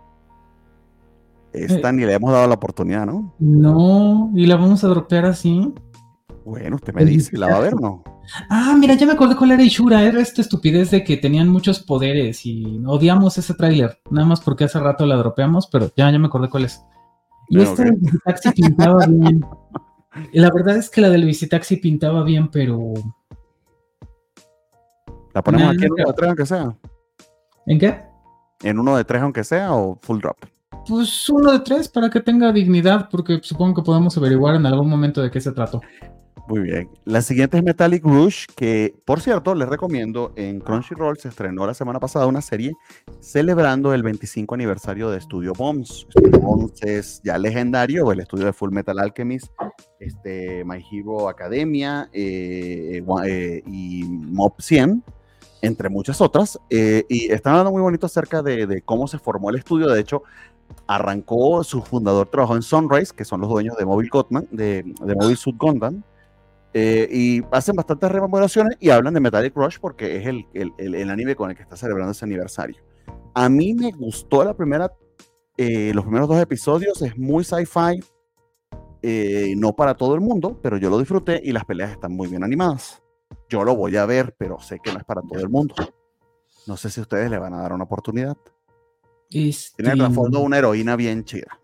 Esta ni le hemos dado la oportunidad, ¿no? No, y la vamos a dropear así. Bueno, usted me dice, ¿la va a ver o no? Ah, mira, ya me acordé cuál era Ishura. Era esta estupidez de que tenían muchos poderes y odiamos ese tráiler. Nada más porque hace rato la dropeamos, pero ya, ya me acordé cuál es. Y esta del Visitaxi pintaba bien. La verdad es que la del Visitaxi pintaba bien, pero. ¿La ponemos aquí en uno de tres, aunque sea? ¿En qué? ¿En uno de tres, aunque sea, o full drop? Pues uno de tres para que tenga dignidad, porque supongo que podemos averiguar en algún momento de qué se trató. Muy bien. La siguiente es Metallic Rush, que por cierto les recomiendo, en Crunchyroll se estrenó la semana pasada una serie celebrando el 25 aniversario de Studio Bombs. Studio Bombs es ya legendario, el estudio de Full Metal Alchemist, este, My Hero Academia eh, eh, y Mob 100, entre muchas otras. Eh, y están hablando muy bonito acerca de, cómo se formó el estudio. De hecho, arrancó, su fundador trabajó en Sunrise, que son los dueños de Mobile Gotman, de, de Mobile Suit Gundam eh, y hacen bastantes rememoraciones y hablan de Metallic Rush porque es el, el, el, anime con el que está celebrando ese aniversario. A mí me gustó la primera, eh, los primeros dos episodios, es muy sci-fi, eh, no para todo el mundo, pero yo lo disfruté y las peleas están muy bien animadas. Yo lo voy a ver, pero sé que no es para todo el mundo. No sé si ustedes le van a dar una oportunidad. Este... Tiene el fondo una heroína bien chida.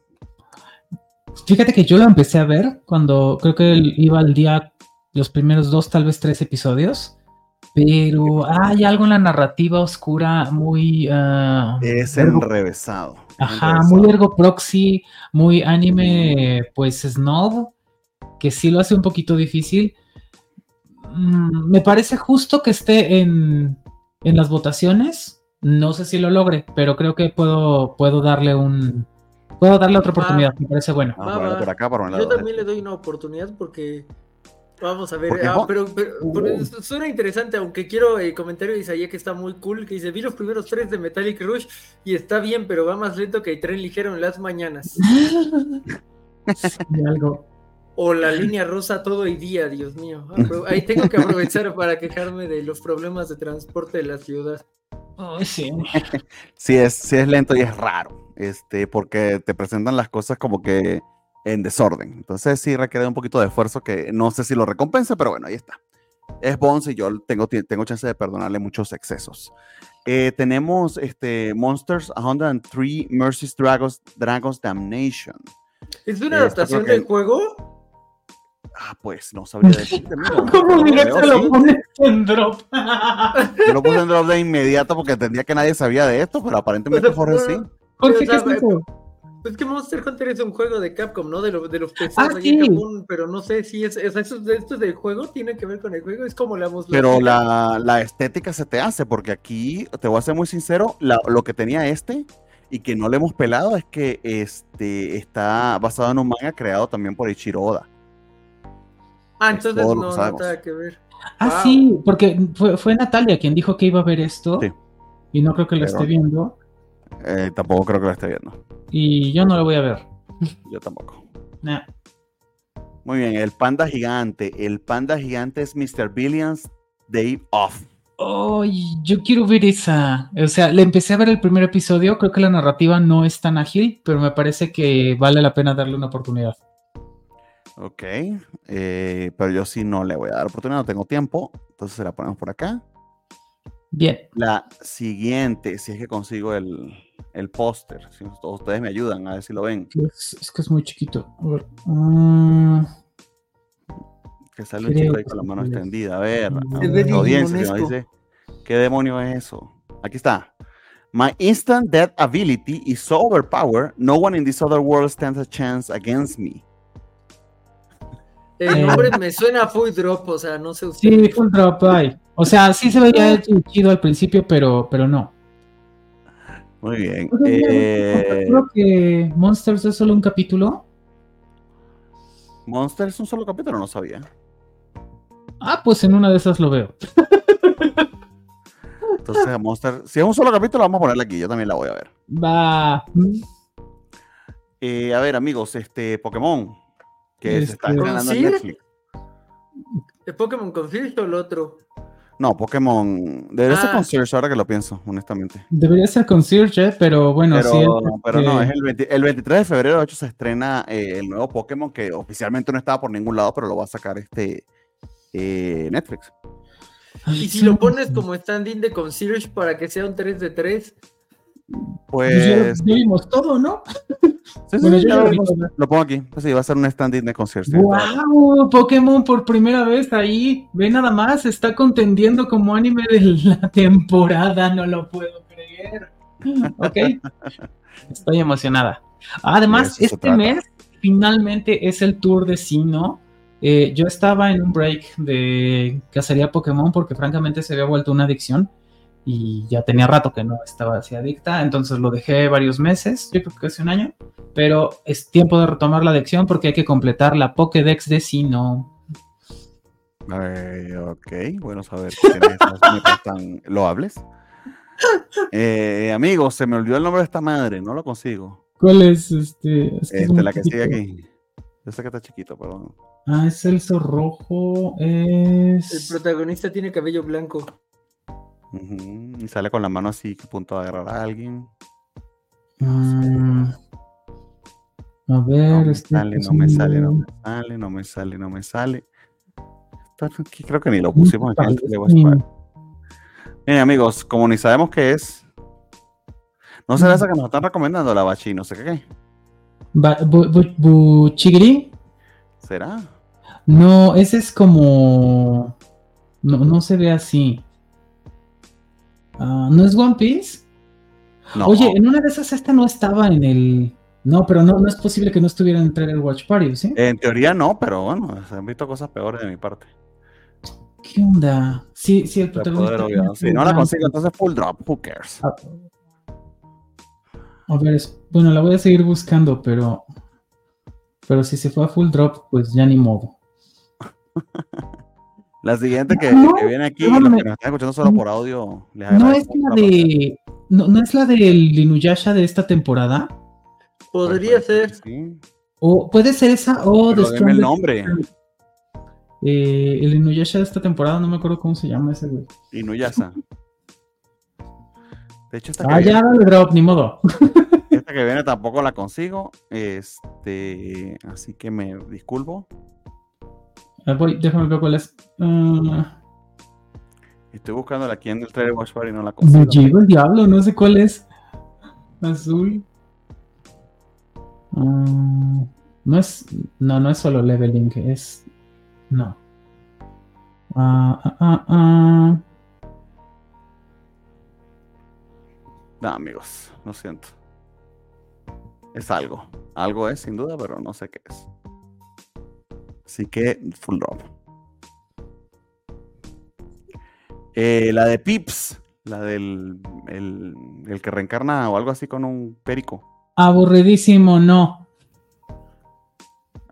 Fíjate que yo lo empecé a ver cuando creo que iba al día los primeros dos, tal vez tres episodios. Pero hay algo en la narrativa oscura muy... Uh, es enrevesado. Ajá, muy ergo proxy, muy anime, pues snob, que sí lo hace un poquito difícil. Mm, me parece justo que esté en, en, las votaciones. No sé si lo logre, pero creo que puedo, puedo darle un... Puedo darle otra oportunidad, me parece bueno. por acá, por Yo también le doy una oportunidad porque Vamos a ver, ah, pero, uh. suena interesante, aunque quiero el comentario de Isaías que está muy cool, que dice, vi los primeros tres de Metallic Rush y está bien, pero va más lento que el tren ligero en las mañanas. algo. O la línea rosa todo el día, Dios mío. Ahí tengo que aprovechar para quejarme de los problemas de transporte de la ciudad. sí. sí, es, sí es lento y es raro, este, porque te presentan las cosas como que en desorden. Entonces sí requiere un poquito de esfuerzo que no sé si lo recompensa, pero bueno, ahí está. Es Bones y yo tengo, tengo chance de perdonarle muchos excesos. Eh, tenemos este, Monsters 103 Mercy's Dragons, Dragons Damnation. ¿Es una adaptación del juego? Ah, pues no sabría decirte. ¿Cómo directo lo pones en drop? Yo lo puse en drop de inmediato porque entendía que nadie sabía de esto, pero aparentemente Jorge sí. Jorge, ¿qué es eso? Pues que Monster Hunter es un juego de Capcom, ¿no? De, de los pesados ah, sí. pero no sé si es, es esto, esto del juego tiene que ver con el juego, es como la voz. Pero la, la, estética se te hace, porque aquí, te voy a ser muy sincero, lo que tenía este y que no le hemos pelado es que este está basado en un manga creado también por Ichiro Oda. Ah, entonces no, no nada que ver. Ah, sí, porque fue, fue, Natalia quien dijo que iba a ver esto. Sí. Y no creo que lo esté viendo. Eh, tampoco creo que lo esté viendo. Y yo no lo voy a ver. Yo tampoco. Nah. Muy bien, el panda gigante. El panda gigante es Mr. Billions Day Off. Ay, yo quiero ver esa. O sea, le empecé a ver el primer episodio. Creo que la narrativa no es tan ágil, pero me parece que vale la pena darle una oportunidad. Ok, eh, pero yo sí no le voy a dar oportunidad, no tengo tiempo. Entonces se la ponemos por acá. Bien. La siguiente, si es que consigo el, el póster, si ustedes me ayudan a ver si lo ven. Es, es que es muy chiquito. A ver. ah, Que sale un chico ahí con la mano extendida. A ver, a Se la audiencia que nos digimonesco. dice, ¿qué demonio es eso? Aquí está. My instant death ability is so overpowered, no one in this other world stands a chance against me. El Eh. nombre me suena a Full Drop, o sea, no sé usted. sí, full drop ay. O sea, sí se veía chido al principio, pero, pero no. Muy bien. O sea, mira, Eh, Creo que Monsters es solo un capítulo. Monster es un solo capítulo, no sabía. Ah, pues en una de esas lo veo. Entonces, Monster, si es un solo capítulo, vamos a ponerla aquí. Yo también la voy a ver. Va. Eh, a ver, amigos, este Pokémon, que se está Este- estrenando en. Netflix. ¿El Pokémon Conflict o el otro? No, Pokémon. Debería ser Ah. con Search ahora que lo pienso, honestamente. Debería ser con Concierge, pero bueno, pero, sí. pero no, este, es el, 20 el 23 de febrero, de hecho, se estrena eh, el nuevo Pokémon que oficialmente no estaba por ningún lado, pero lo va a sacar este eh, Netflix. Y si lo pones como stand-in de Concierge para que sea un 3 de 3, Pues ya, Pues. ya vimos todo, ¿no? sí, sí, Bueno, yo ya ya lo, pongo aquí. Pues sí, va a ser un stand-in de concierto. ¡Wow! Pokémon por primera vez ahí. Ve nada más, está contendiendo como anime de la temporada. No lo puedo creer. Ok. Estoy emocionada. Además, este mes finalmente es el tour de Sino. Eh, yo estaba en un break de cacería Pokémon porque francamente se había vuelto una adicción y ya tenía rato que no estaba así adicta, entonces lo dejé varios meses, yo creo que hace un año, pero es tiempo de retomar la adicción porque hay que completar la Pokédex de Sino. Eh, ok, bueno saber que tienes esas metas tan loables. Eh, amigos, se me olvidó el nombre de esta madre, no lo consigo. ¿Cuál es este? Es que Este, la que sigue aquí. Yo sé que está chiquito, pero Ah, es Celso Rojo, el es... protagonista tiene cabello blanco. Y sale con la mano así, a punto de agarrar a alguien. Mm, a No ver, me este sale, no me sale, no me sale, no me sale, no me sale. Aquí, Creo que ni lo pusimos aquí. Squad. Miren, amigos, como ni sabemos qué es, no será esa que nos están recomendando la bachi, no sé qué. Ba- bu- bu- Buchigiri. ¿Será? No, ese es como. No, no se ve así. Ah, ¿No es One Piece? No. Oye, en una de esas esta no estaba en el. No, pero no, no es posible que no estuviera en el Trailer Watch Party, ¿sí? En teoría no, pero bueno, se han visto cosas peores de mi parte. ¿Qué onda? Sí, sí, el protagonista. Si no la consigo, entonces full drop, who cares? Ah, A ver, es- bueno, la voy a seguir buscando, pero. Pero si se fue a full drop, pues ya ni modo. La siguiente que, No, que viene aquí, no, los que nos están escuchando solo por audio, les ¿No es la de. No, ¿no es la del Inuyasha de esta temporada? Podría Pues, ser. Sí, O puede ser esa o dime el nombre. Eh, el Inuyasha de esta temporada, no me acuerdo cómo se llama ese güey. Inuyasha. De hecho, esta que, Ah, ya, viene, dale drop, ni modo. esta que viene tampoco la consigo. Este, así que me disculpo. Voy, déjame ver cuál es. Ah, Estoy buscándola aquí en el trailer Watch Party y no la consigo. Bulligo el diablo, no sé cuál es. Azul. Ah, no es. No, no es solo leveling, es. No. Ah, ah, ah, ah. No, amigos, lo siento. Es algo. Algo es, sin duda, pero no sé qué es. Así que, full drop. Eh, la de Pips, la del el, el que reencarna o algo así con un perico. Aburridísimo, no.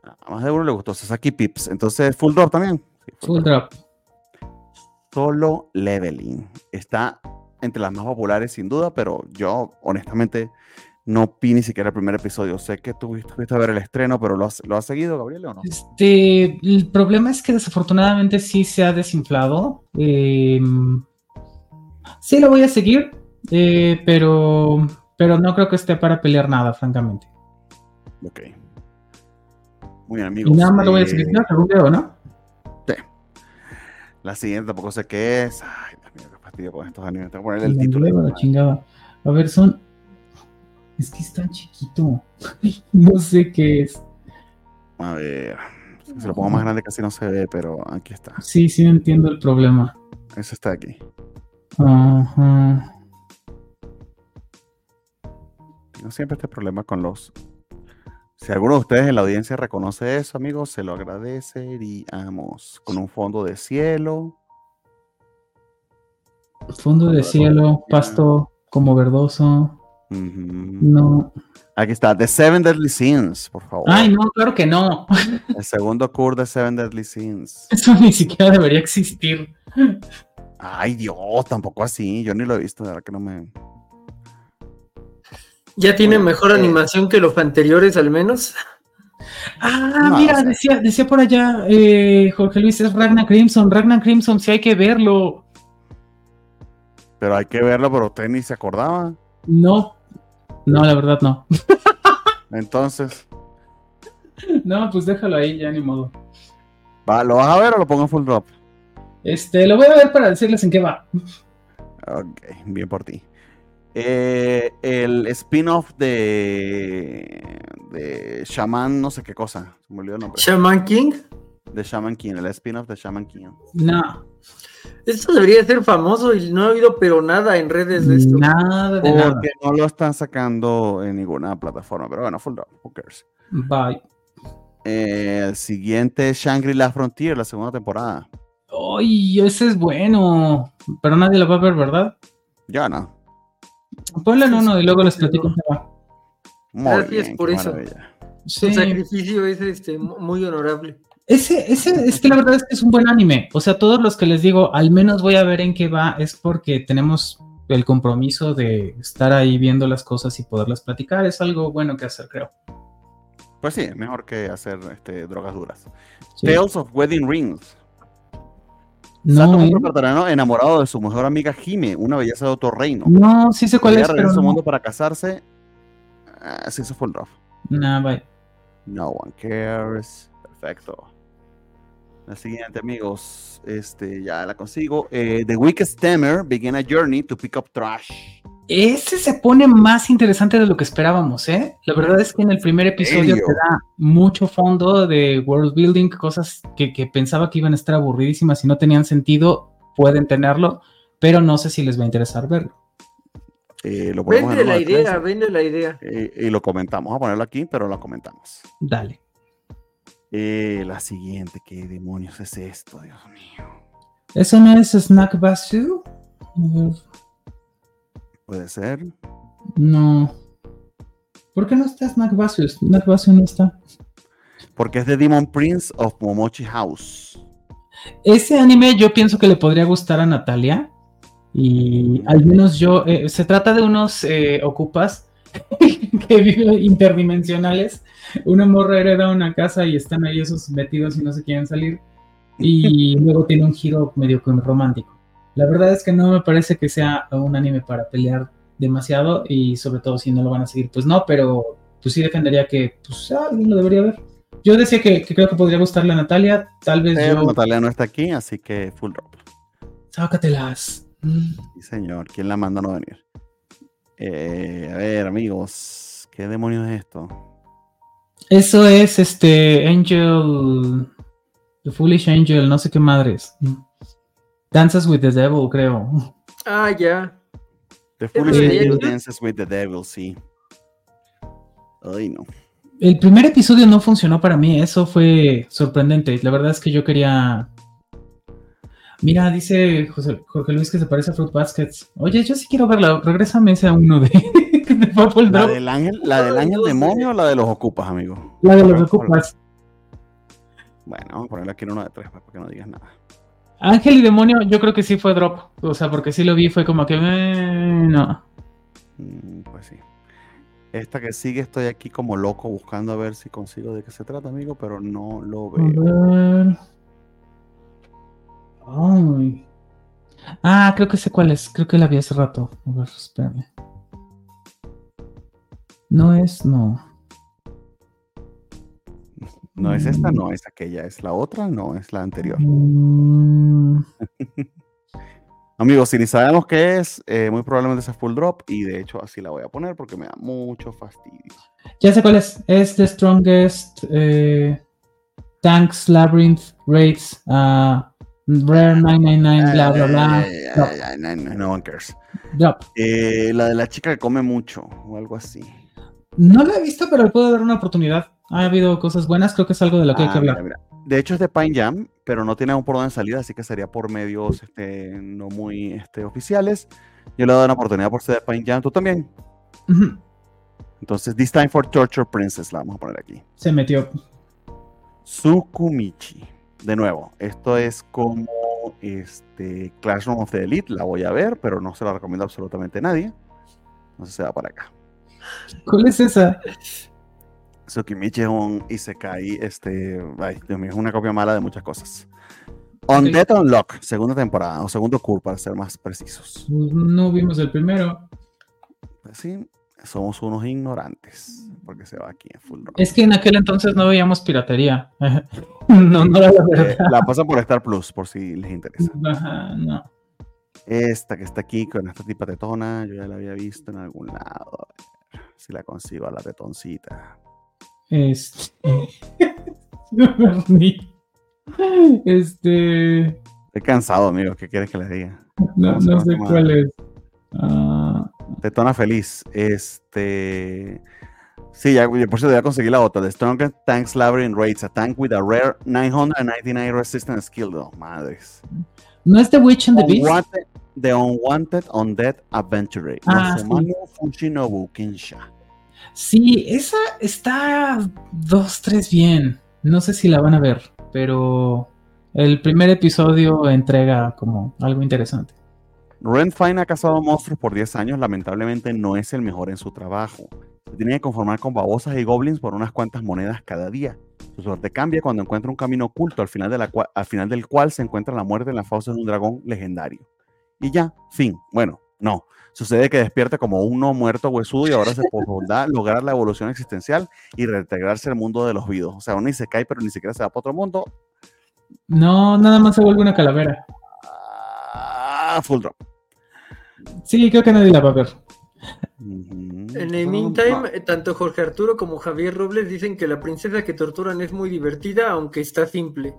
A más de uno le gustó Sasaki Pips. Entonces, full drop también. Sí, Full drop. Solo leveling. Está entre las más populares sin duda, pero yo honestamente no vi ni siquiera el primer episodio. Sé que tú fuiste a ver el estreno, pero ¿lo has, ¿lo seguido, Gabriel, o no? Este, el problema es que desafortunadamente sí se ha desinflado. Em, sí lo voy a seguir, eh, pero, pero no creo que esté para pelear nada, francamente. Ok. Muy bien, amigos. Y nada más lo voy a seguir, ¿no? Algún video, ¿no? Sí. La siguiente tampoco sé qué es. Ay, Dios mío, qué fastidio con estos animes. Tengo que ponerle el título. La chingada. A ver, son es que es tan chiquito. no sé qué es. A ver. Si lo pongo más grande casi no se ve, pero aquí está. Sí, sí entiendo el problema. Eso está aquí. Ajá. No siempre este problema con los. Si alguno de ustedes en la audiencia reconoce eso, amigos, se lo agradeceríamos. Con un fondo de cielo. Fondo de cielo, pasto como verdoso. No. Aquí está, The Seven Deadly Sins, por favor. Ay, no, claro que no. El segundo cur de Seven Deadly Sins. Eso ni siquiera debería existir. Ay, Dios, tampoco así. Yo ni lo he visto, de verdad que no me. ¿Ya tiene mejor eh, animación que los anteriores, al menos? Ah, mira, decía, decía por allá eh, Jorge Luis, es Ragnar Crimson. Ragnar Crimson, sí hay que verlo. Pero hay que verlo, pero usted ni se acordaba. No, no, la verdad no. Entonces. No, pues déjalo ahí, ya ni modo. Va, ¿Lo vas a ver o lo pongo en full drop? Este, lo voy a ver para decirles en qué va. Ok, bien por ti. Eh, el spin-off de, de Shaman, no sé qué cosa. Se me olvidó el nombre. ¿Shaman King? De Shaman King, el spin-off de Shaman King. No. Esto debería ser famoso y no ha habido pero nada en redes de esto. Nada de Porque no lo están sacando en ninguna plataforma. Pero bueno, full who cares. Bye. Eh, el siguiente es Shangri-La Frontier, la segunda temporada. Ay, ese es bueno. Pero nadie lo va a ver, ¿verdad? Ya no. Ponle en uno y luego les platico va. Gracias por eso. Sí. El sacrificio es este, muy honorable. Ese, ese, es que la verdad es que es un buen anime. O sea, todos los que les digo, al menos voy a ver en qué va, es porque tenemos el compromiso de estar ahí viendo las cosas y poderlas platicar. Es algo bueno que hacer, creo. Pues sí, mejor que hacer este, drogas duras. Tales of Wedding Rings. No, ¿eh? enamorado de su mejor amiga Jime, una belleza de otro reino. No, sí sé cuál es. Pero su mundo para casarse. Así se fue el rough. Bye. No one cares. Perfecto. La siguiente, amigos, este, ya la consigo. Eh, The Weakest Stammer begin a journey to pick up trash. Ese se pone más interesante de lo que esperábamos, ¿eh? La verdad es que en el primer episodio te da mucho fondo de world building, cosas que, pensaba que iban a estar aburridísimas y no tenían sentido, pueden tenerlo, pero no sé si les va a interesar verlo. Eh, vende la idea, vende la idea. Eh, y lo comentamos, vamos a ponerlo aquí, pero lo comentamos. Dale. Eh, la siguiente, ¿qué demonios es esto, Dios mío? ¿Eso no es Snack Basu? Puede ser. No. ¿Por qué no está Snack Basu? Snack Basu no está. Porque es de Demon Prince of Momochi House. Ese anime yo pienso que le podría gustar a Natalia. Y al menos yo. Eh, se trata de unos eh, ocupas que viven interdimensionales una morra hereda una casa y están ahí esos metidos y no se quieren salir. Y luego tiene un giro medio romántico. La verdad es que no me parece que sea un anime para pelear demasiado y sobre todo si no lo van a seguir, pues no, pero pues sí defendería que pues alguien lo debería ver. Yo decía que, creo que podría gustarle a Natalia, tal vez pero Natalia no está aquí, así que full drop. Sácatelas. Sí, señor. ¿Quién la manda a no venir? Eh, a ver, amigos, ¿qué demonios es esto? Eso es este Angel. The Foolish Angel, no sé qué madres. Dances with the Devil, creo. Ah, ya. The Foolish Angel Dances with the Devil, sí. Ay, no. El primer episodio no funcionó para mí, eso fue sorprendente. La verdad es que yo quería. Mira, dice José, Jorge Luis que se parece a Fruit Baskets. Oye, yo sí quiero verla. Regrésame ese a uno de. ¿La del ángel, la del ángel demonio o la de los ocupas, amigo? La de los ocupas. Bueno, vamos a ponerle aquí en uno de tres para que no digas nada. Ángel y Demonio, yo creo que sí fue drop. O sea, porque sí lo vi, fue como que. eh, no. Mm, Pues sí. Esta que sigue, estoy aquí como loco buscando a ver si consigo de qué se trata, amigo, pero no lo A veo. ver. Ay. Ah, creo que sé cuál es. Creo que la vi hace rato. A ver, espérame. No es, no. No es esta, no es aquella, es la otra, no es la anterior. Mm, Amigos, si ni sabemos qué es, eh, muy probablemente sea full drop y de hecho así la voy a poner porque me da mucho fastidio. ya sé cuál es. Es The Strongest eh, Tanks Labyrinth Raids ah, Rare 999, bla, bla, bla. No, one cares. Drop. Eh, la de la chica que come mucho o algo así. No la he visto, pero le puedo dar una oportunidad. Ha habido cosas buenas, creo que es algo de lo que hay que Ah, mira, hablar. mira. De hecho es de Pine Jam, pero no tiene aún por dónde salir, así que sería por medios este, no muy este, oficiales. Yo le doy una oportunidad por ser de Pine Jam, tú también. Entonces, This Time for Torture Princess la vamos a poner aquí. Se metió. Tsukumichi. De nuevo, esto es como este, Classroom of the Elite, la voy a ver, pero no se la recomiendo absolutamente a nadie. Entonces se va para acá. ¿Cuál es esa? Tsukimichi es un Isekai, este, ay, Dios mío, es una copia mala de muchas cosas. On Death Unlock, segunda temporada, o segundo curso para ser más precisos. Pues no vimos el primero. Sí, somos unos ignorantes, porque se va aquí en full rock. Es que en aquel entonces no veíamos piratería. no, no era la Eh, verdad. la pasan por Star Plus, por si les interesa. Ajá, no. Esta que está aquí con esta tipa tetona, yo ya la había visto en algún lado. A ver si la consigo a la tetoncita. Este. Este. Estoy cansado, amigo, ¿qué quieres que les diga? No, ¿Cómo se no sé cuál es. Ah, Tetona feliz. Este. Sí, ya, por cierto, ya conseguí la otra. The Strongest Tank Labyrinth Rates. A tank with a rare 999 resistance skill. Oh, madres. ¿No es The Witch and the Beast? Unwanted- the Unwanted Undead Adventure. Ah, Fushinobu Kinsha. Sí, esa está dos, tres bien. No sé si la van a ver, pero el primer episodio entrega como algo interesante. Ren Fine ha cazado monstruos por 10 años, lamentablemente no es el mejor en su trabajo. Se tiene que conformar con babosas y goblins por unas cuantas monedas cada día. Su suerte cambia cuando encuentra un camino oculto al final, de la cua- al final del cual se encuentra la muerte en las fauces de un dragón legendario. Y ya, fin. Bueno, no. Sucede que despierta como un no muerto huesudo y ahora se podrá lograr la evolución existencial y reintegrarse al mundo de los vivos. O sea, uno ni se cae, pero ni siquiera se va para otro mundo. No, nada más se vuelve una calavera. Ah, full drop. Sí, creo que nadie la va a ver. En el meantime, eh, tanto Jorge Arturo como Javier Robles dicen que la princesa que torturan es muy divertida, aunque está simple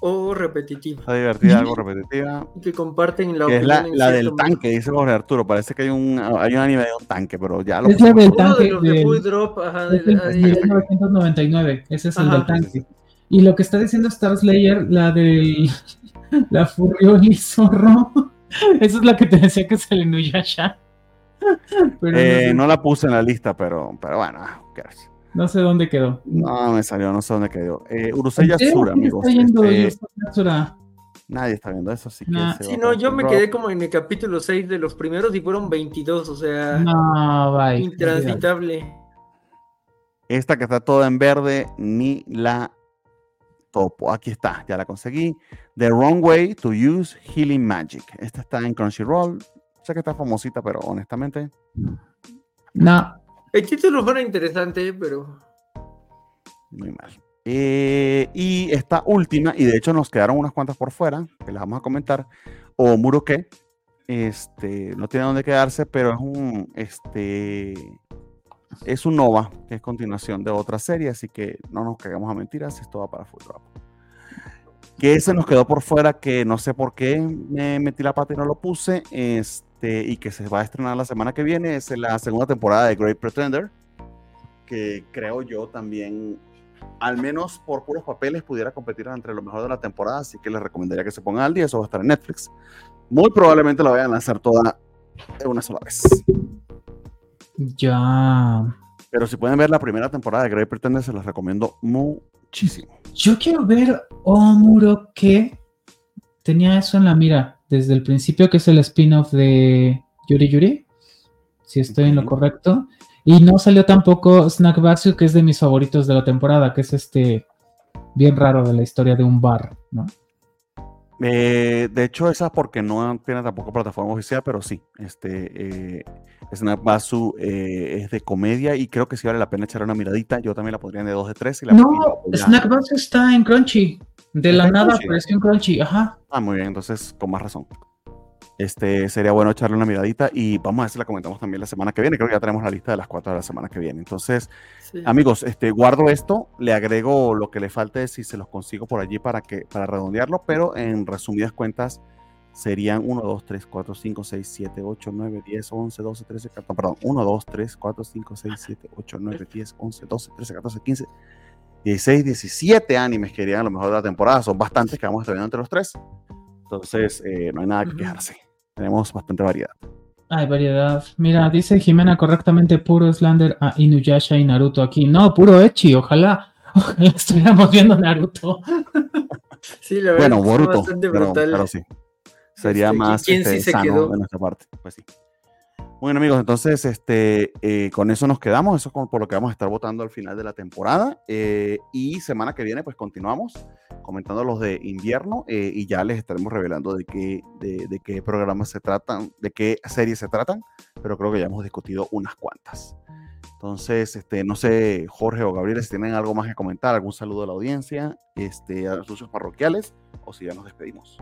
o repetitiva. Está divertida, algo repetitiva. Y que comparten la Que es la, del tanque, dice Jorge Arturo. Parece que hay un, hay un anime de un tanque, pero ya lo Es la del de tanque los de del- Full Drop, ajá, de- es el de- de 1999. Ese es el del tanque. Y lo que está diciendo Star Slayer, la del. La Furrioli Zorro. Esa es la que te decía que es el Inuyasha. Pero Eh, no, la puse en la lista, pero, pero bueno, ah, no sé dónde quedó. No me salió, no sé dónde quedó. Eh, Urusei ¿En serio? Yatsura, ¿Quién amigos. está yendo este, Yatsura? nadie está viendo eso, así que. Nah. se Sí, no, yo me quedé como en el capítulo 6 de los primeros y fueron 22, o sea, No, bye. intransitable. Esta que está toda en verde, ni la topo. Aquí está, ya la conseguí. The Wrong Way to Use Healing Magic. Esta está en Crunchyroll. Sé que está famosita, pero honestamente, No. El título fuera interesante, pero Muy mal. Eh, y esta última, y de hecho nos quedaron unas cuantas por fuera, que las vamos a comentar, o Muroke, este, no tiene dónde quedarse, pero es un, este, es un Nova, que es continuación de otra serie, así que no nos cagamos a mentiras, esto va para Full. Que ese nos quedó por fuera, que no sé por qué me metí la pata y no lo puse, este, y que se va a estrenar la semana que viene, es la segunda temporada de Great Pretender, que creo yo también al menos por puros papeles, pudiera competir entre lo mejor de la temporada, así que les recomendaría que se pongan al día, eso va a estar en Netflix. Muy probablemente la vayan a lanzar toda de una sola vez. Ya. Pero si pueden ver la primera temporada de Great Pretender, se los recomiendo muchísimo. Yo quiero ver Omuroke tenía eso en la mira desde el principio, que es el spin-off de Yuri Yuri, si estoy en lo correcto. Y no salió tampoco Snack Basu, que es de mis favoritos de la temporada, que es este bien raro de la historia de un bar, ¿no? Eh, de hecho, esa porque no tiene tampoco plataforma oficial, pero sí. Este, eh, Snap Basu eh, es de comedia y creo que sí vale la pena echar una miradita. Yo también la pondría de 2 de 3. no, Snack Basu está en Crunchy. De la nada apareció en Crunchy, ajá. Ah, muy bien, entonces con más razón. Este, sería bueno echarle una miradita y vamos a ver si la comentamos también la semana que viene. Creo que ya tenemos la lista de las cuatro de la semana que viene. Entonces, amigos, este, guardo esto, le agrego lo que le falte si se los consigo por allí para, que, para redondearlo, pero en resumidas cuentas serían 1, 2, 3, 4, 5, 6, 7, 8, 9, 10, 11, 12, 13, 14, perdón, 1, 2, 3, 4, 5, 6, 7, 8, 9, 10, 11, 12, 13, 14, 15, 16, 17 animes que irían a lo mejor de la temporada. Son bastantes que vamos a estar viendo entre los tres. Entonces, eh, no hay nada que quejarse. Tenemos bastante variedad. Hay variedad. Mira, dice Jimena correctamente puro Slander a Inuyasha y Naruto aquí. No, puro Echi, ojalá, estuviéramos viendo Naruto. sí, la verdad bueno, Boruto, bastante brutal. sí. Sería este, más este, sano de nuestra parte. Pues sí. Bueno amigos, entonces este, eh, con eso nos quedamos, eso es por lo que vamos a estar votando al final de la temporada eh, y semana que viene pues continuamos comentando los de invierno eh, y ya les estaremos revelando de qué, de, qué programas se tratan, de qué series se tratan, pero creo que ya hemos discutido unas cuantas. Entonces, este, no sé, Jorge o Gabriel, si tienen algo más que comentar, algún saludo a la audiencia, este, a los socios parroquiales, o si ya nos despedimos.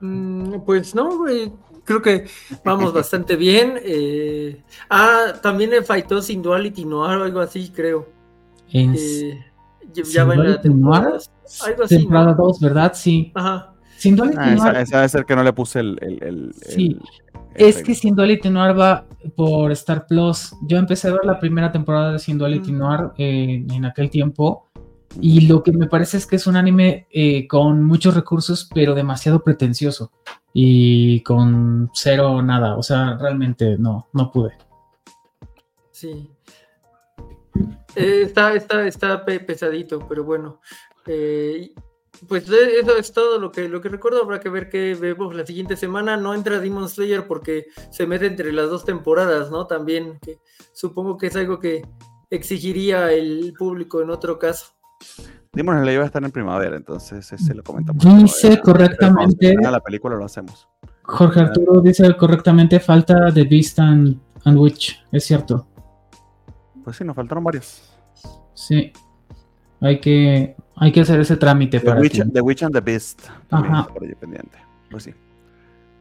Mm, pues no, creo que vamos bastante bien. Eh, ah, también el Faito sin Duality Noir o algo así, creo. Eh, ya va en la temporada. Algo así, temporada 2, ¿verdad? Sí. Ajá. Sin Duality ah, Noir. Esa, debe ser que no le puse el. el, sí. es que Sin Duality Noir va por Star Plus. Yo empecé a ver la primera temporada de Sin Duality mm. Noir eh, en aquel tiempo y lo que me parece es que es un anime eh, con muchos recursos, pero demasiado pretencioso. Y con cero nada. O sea, realmente no, no pude. Sí. Eh, está, está, está pesadito, pero bueno. Eh, pues eso es todo lo que, lo que recuerdo. Habrá que ver qué vemos la siguiente semana. No entra Demon Slayer porque se mete entre las dos temporadas, ¿no? También, que supongo que es algo que exigiría el público en otro caso. Demon Slayer va a estar en primavera, entonces ese lo comentamos. Dice correctamente. la película lo hacemos. Jorge Arturo dice correctamente falta de Beast and, Witch, es cierto. Pues sí, nos faltaron varios. Sí. Hay que, hay que hacer ese trámite the para Witch, The Witch and the Beast. Ajá. Por pendiente. Pues sí.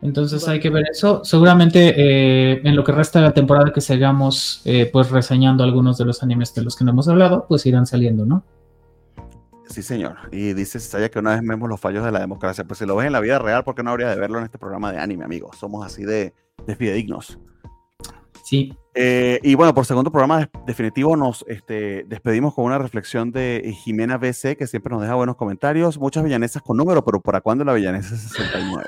Entonces hay que ver eso. Seguramente eh, en lo que resta de la temporada que sigamos eh, pues reseñando algunos de los animes de los que no hemos hablado, pues irán saliendo, ¿no? Sí, señor. Y dice Saya que una vez vemos los fallos de la democracia. Pues si lo ves en la vida real, ¿por qué no habría de verlo en este programa de anime, amigos? Somos así de, de fidedignos. Sí. Eh, y bueno, por segundo programa definitivo nos este, despedimos con una reflexión de Jimena BC, que siempre nos deja buenos comentarios. Muchas villanesas con número, pero ¿para cuándo la villanesa 69?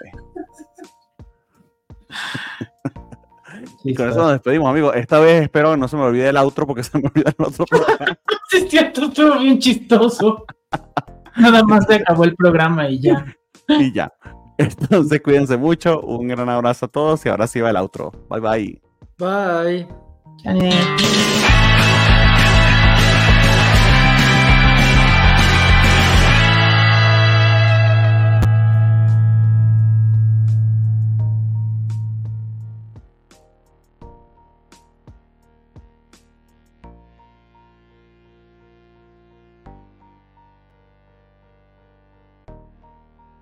y con eso nos despedimos, amigos. Esta vez espero que no se me olvide el outro porque se me olvida el otro programa. sí, es cierto, estuvo bien chistoso. Nada más se acabó el programa y ya. Y ya. Entonces cuídense mucho. Un gran abrazo a todos y ahora sí va el outro. Bye bye. Bye. Bye.